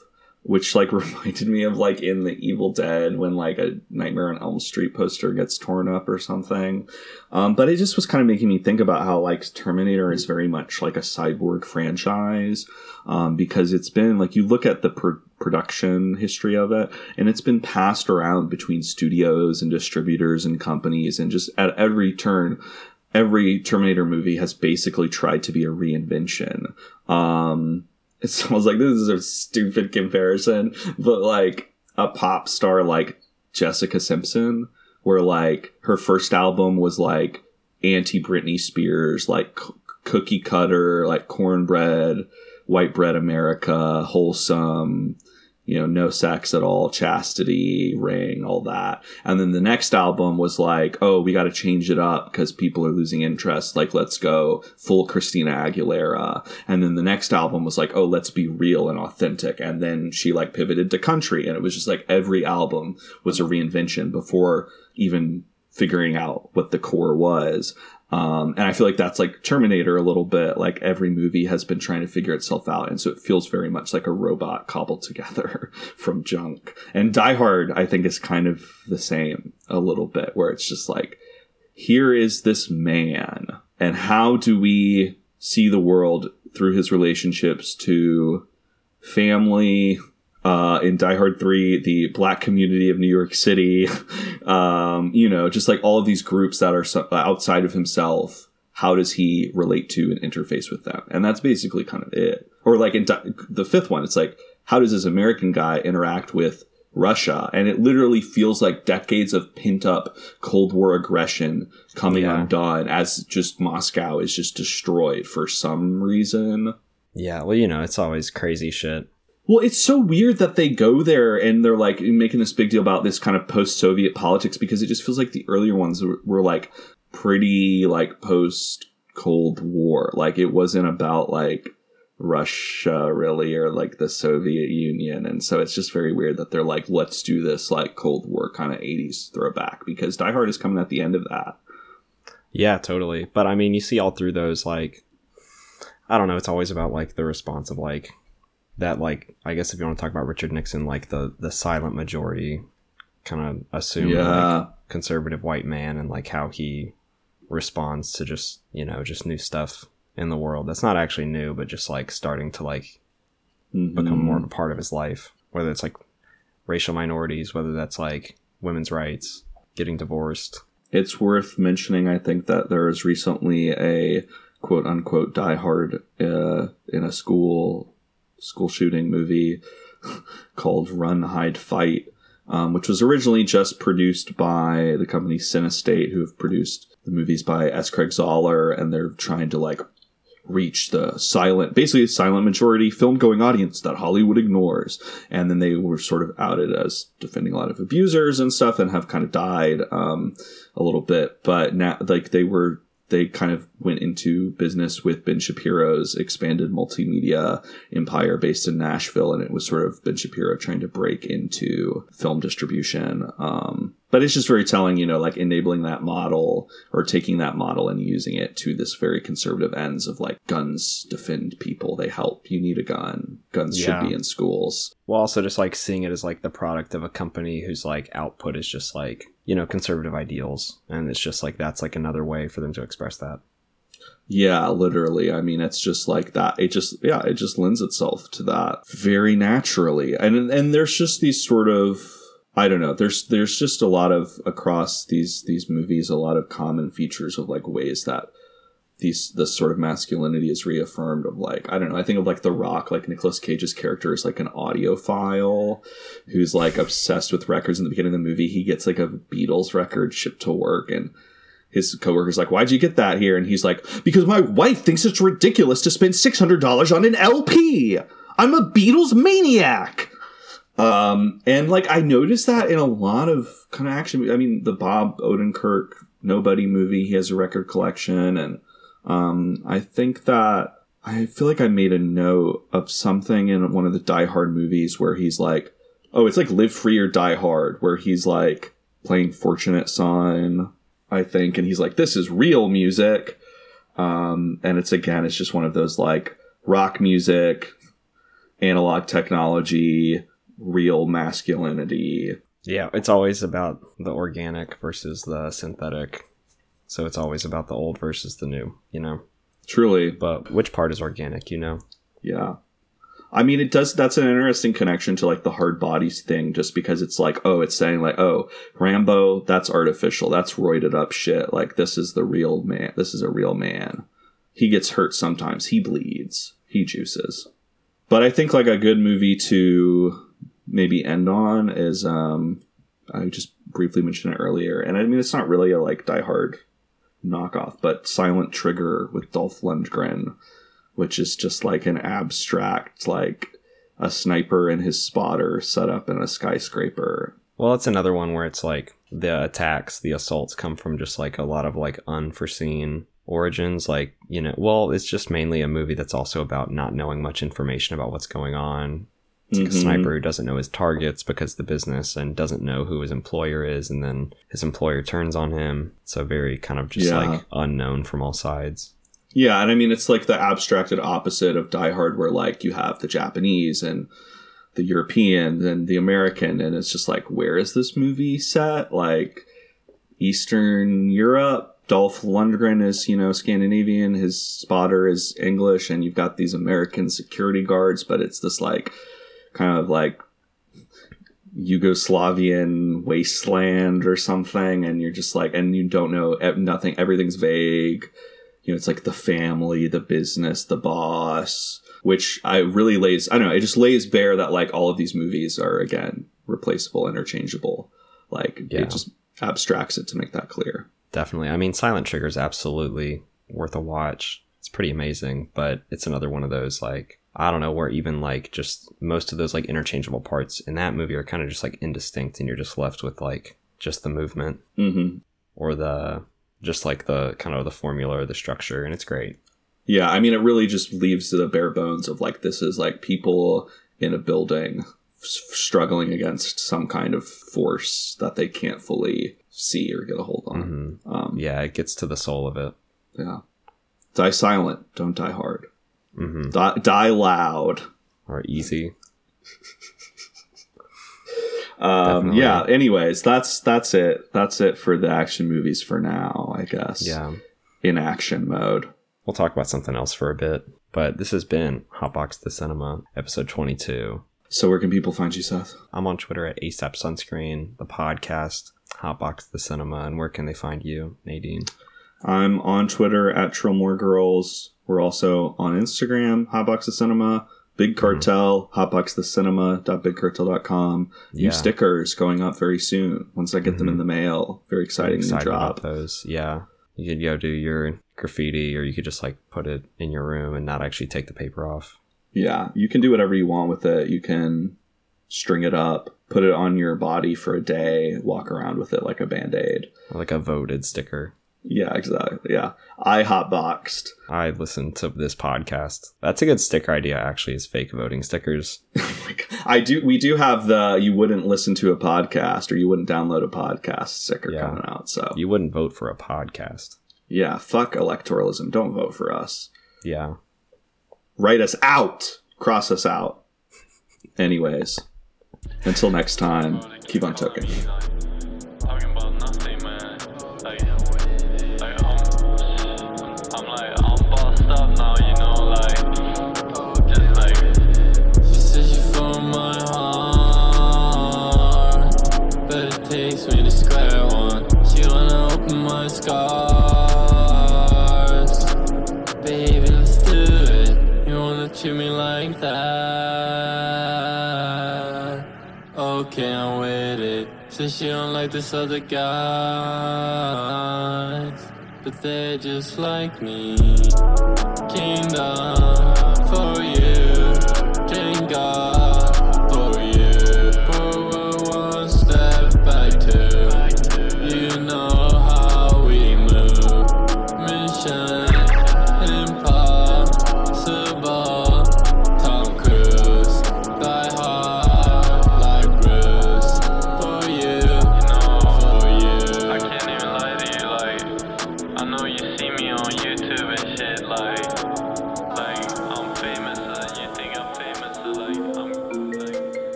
Which like reminded me of like in the Evil Dead when like a Nightmare on Elm Street poster gets torn up or something. Um, but it just was kind of making me think about how like Terminator is very much like a cyborg franchise um, because it's been like you look at the pr- production history of it and it's been passed around between studios and distributors and companies and just at every turn every terminator movie has basically tried to be a reinvention um it almost like this is a stupid comparison but like a pop star like jessica simpson where like her first album was like anti britney spears like c- cookie cutter like cornbread white bread america wholesome you know, no sex at all, chastity, ring, all that. And then the next album was like, oh, we got to change it up because people are losing interest. Like, let's go full Christina Aguilera. And then the next album was like, oh, let's be real and authentic. And then she like pivoted to country. And it was just like every album was a reinvention before even figuring out what the core was. Um, and I feel like that's like Terminator a little bit. Like every movie has been trying to figure itself out, and so it feels very much like a robot cobbled together from junk. And Die Hard, I think, is kind of the same a little bit, where it's just like, here is this man, and how do we see the world through his relationships to family, uh, in Die Hard 3, the black community of New York City, um, you know, just like all of these groups that are so- outside of himself. How does he relate to and interface with them? And that's basically kind of it. Or like in Di- the fifth one, it's like, how does this American guy interact with Russia? And it literally feels like decades of pent up Cold War aggression coming Yeah. undone as just Moscow is just destroyed for some reason. Yeah, well, you know, it's always crazy shit. Well, it's so weird that they go there and they're like making this big deal about this kind of post-Soviet politics because it just feels like the earlier ones were, were like pretty like post Cold War. Like it wasn't about like Russia really or like the Soviet Union. And so it's just very weird that they're like, let's do this like Cold War kind of 80s throwback because Die Hard is coming at the end of that. Yeah, totally. But I mean, you see all through those, like, I don't know, it's always about, like, the response of, like, that, like, I guess if you want to talk about Richard Nixon, like, the, the silent majority kind of assume, Yeah. like, conservative white man and, like, how he responds to just, you know, just new stuff in the world. That's not actually new, but just, like, starting to, like, become more of a part of his life. Whether it's, like, racial minorities, whether that's, like, women's rights, getting divorced. It's worth mentioning, I think, that there is recently a quote unquote Die Hard uh, in a school school shooting movie called Run, Hide, Fight, um, which was originally just produced by the company Cinestate, who have produced the movies by S. Craig Zahler, and they're trying to like reach the silent, basically silent majority film going audience that Hollywood ignores. And then they were sort of outed as defending a lot of abusers and stuff and have kind of died um, a little bit. But now, like, they were. They kind of went into business with Ben Shapiro's expanded multimedia empire based in Nashville, and it was sort of Ben Shapiro trying to break into film distribution. Um, but it's just very telling, you know, like enabling that model or taking that model and using it to this very conservative ends of like guns defend people, they help. You need a gun. Guns Yeah. should be in schools. Well, also just like seeing it as like the product of a company whose like output is just like, you know, conservative ideals. And it's just like that's like another way for them to express that. Yeah, literally. I mean, it's just like that. It just, yeah, it just lends itself to that very naturally. And and there's just these sort of, I don't know. There's there's just a lot of across these these movies, a lot of common features of like ways that these this sort of masculinity is reaffirmed. Of like, I don't know. I think of like The Rock, like Nicolas Cage's character is like an audiophile who's like obsessed with records. In the beginning of the movie, he gets like a Beatles record shipped to work and his coworker's like, "Why'd you get that here?" And he's like, "Because my wife thinks it's ridiculous to spend six hundred dollars on an LP. I'm a Beatles maniac." Um, and like I noticed that in a lot of kind of action. I mean, the Bob Odenkirk Nobody movie, he has a record collection, and um, I think that I feel like I made a note of something in one of the Die Hard movies where he's like, "Oh, it's like Live Free or Die Hard," where he's like playing Fortunate Son. I think, and he's like, "This is real music," um, and it's again, it's just one of those like rock music, analog technology, real masculinity. Yeah, it's always about the organic versus the synthetic. So it's always about the old versus the new, you know. Truly, But which part is organic, you know? Yeah. I mean, it does. That's an interesting connection to like the hard bodies thing, just because it's like, oh, it's saying like, oh, Rambo, that's artificial. That's roided up shit. Like, this is the real man. This is a real man. He gets hurt sometimes. He bleeds. He juices. But I think like a good movie to maybe end on is, um, I just briefly mentioned it earlier. And I mean, it's not really a like Die Hard knockoff, but Silent Trigger with Dolph Lundgren which is just like an abstract, like a sniper and his spotter set up in a skyscraper. Well, it's another one where it's like the attacks, the assaults come from just like a lot of like unforeseen origins. Like, you know, well, it's just mainly a movie that's also about not knowing much information about what's going on. It's like a Mhm. sniper who doesn't know his targets because the business and doesn't know who his employer is, and then his employer turns on him. So very kind of just Yeah. like unknown from all sides. Yeah, and I mean it's like the abstracted opposite of Die Hard, where like you have the Japanese and the European and the American, and it's just like, where is this movie set? Like Eastern Europe. Dolph Lundgren is, you know, Scandinavian. His spotter is English, and you've got these American security guards, but it's this like kind of like Yugoslavian wasteland or something, and you're just like, and you don't know nothing. Everything's vague you know, it's like the family, the business, the boss, which I really lays, I don't know, it just lays bare that like all of these movies are again replaceable, interchangeable. Like Yeah. it just abstracts it to make that clear. Definitely. I mean, Silent Trigger is absolutely worth a watch. It's pretty amazing, but it's another one of those like I don't know where even like just most of those like interchangeable parts in that movie are kind of just like indistinct, and you're just left with like just the movement hmm or the just like the kind of the formula or the structure, and it's great. Yeah, I mean, it really just leaves the bare bones of like this is like people in a building struggling against some kind of force that they can't fully see or get a hold on. hmm Um, Yeah, it gets to the soul of it. yeah. Die silent, don't die hard. Hmm Die, die loud. Or easy. Um, yeah. Anyways, that's that's it. That's it for the action movies for now. I guess. Yeah. In action mode. We'll talk about something else for a bit. But this has been Hotbox the Cinema, episode 22. So where can people find you, Seth? I'm on Twitter at ASAP Sunscreen, the podcast, Hotbox the Cinema, and where can they find you, Nadine? I'm on Twitter at Trillmore Girls. We're also on Instagram, Hotbox the Cinema. Big Mm-hmm. Cartel, Hotbox the Cinema.bigcartel.com. New Yeah. stickers going up very soon. Once I get them in the mail. Very exciting new Excited drop. about those. Yeah. You could go do your graffiti, or you could just like put it in your room and not actually take the paper off. Yeah, you can do whatever you want with it. You can string it up, put it on your body for a day, walk around with it like a band aid. Like a voted sticker. Yeah, exactly. Yeah. I hotboxed. I listened to this podcast. That's a good sticker idea, actually, is fake voting stickers. Oh I do we do have the you wouldn't listen to a podcast or you wouldn't download a podcast sticker Yeah. coming out. So You wouldn't vote for a podcast. yeah, fuck electoralism. Don't vote for us. Yeah. Write us out. Cross us out. Anyways. Until next time, keep on token. Says she don't like this other guys, but they're just like me. Kingdom for you,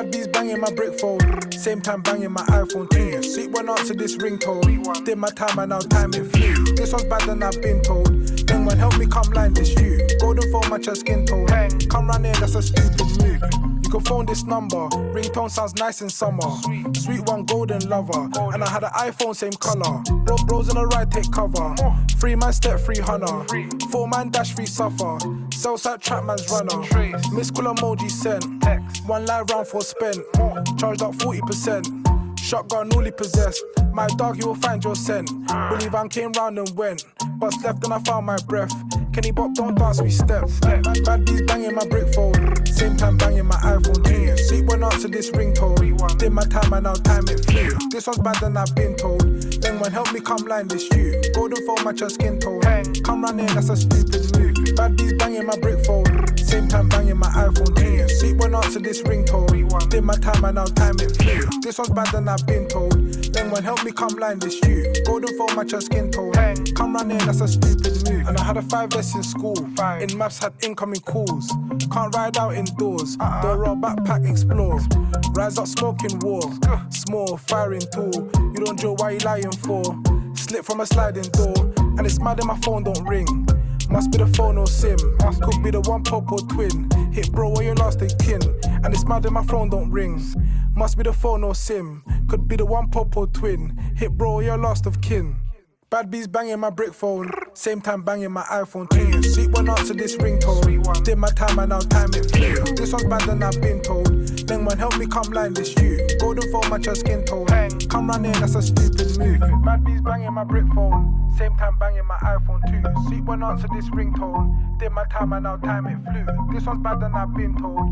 Bad bees banging my brick phone. Same time banging my iPhone too. Sweet one answer this ringtone. Did my time and now time it flew. This one's bad than I've been told. Then one help me come line this you. Golden phone match your skin tone. Come round here, that's a stupid move. Can phone this number. Ringtone sounds nice in summer. Sweet one golden lover. And I had an iPhone same color. Bro, bros in the right, take cover. Three man step, three hunter. Four man dash, three suffer. Southside trap man's runner. Miss call emoji sent. One live round for spent. Charged up 40%. Shotgun newly possessed. My dog, you will find your scent. Believe I came round and went. Bust left and I found my breath. Kenny Bop, don't dance, we step. Bad bees banging my brick phone. Same time banging my iPhone too. Sweet one answer this ringtone. Did my time and now time it flew. This one's bad than I've been told. Then one help me come line this you. Golden phone match your skin tone. Come round here, that's a stupid move. Bad bees banging my brick phone. Same time banging my iPhone too. Sweet one answer this ringtone. Did my time and now time it flew. This one's bad than I've been told. Then one help me come line this you. Golden for match your skin tone. Come round here, that's a stupid move. And I had a 5S in school. In maths had incoming calls. Can't ride out indoors. Door roll backpack explore. Rise up smoking war. Small firing tool. You don't know why you lying for. Slip from a sliding door. And it's mad that my phone don't ring. Must be the phone or sim. Could be the one pop or twin. Hit bro or your last of kin. And it's mad that my phone don't ring. Must be the phone or sim. Could be the one pop or twin. Hit bro or your last of kin. Bad bees banging my brick phone. Same time banging my iPhone too. Sweet one answer this ringtone. Did my time and now time it flew. This one's bad than I've been told. Then one help me come line this you. Golden phone match your skin tone. Come round here, that's a stupid move. Bad bees banging my brick phone. Same time banging my iPhone too. Sweet one answer this ringtone. Did my time and now time it flew. This one's bad than I've been told.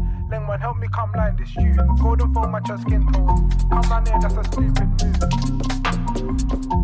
One help me come line this you. Golden phone match your skin tone. Come round here, that's a stupid move.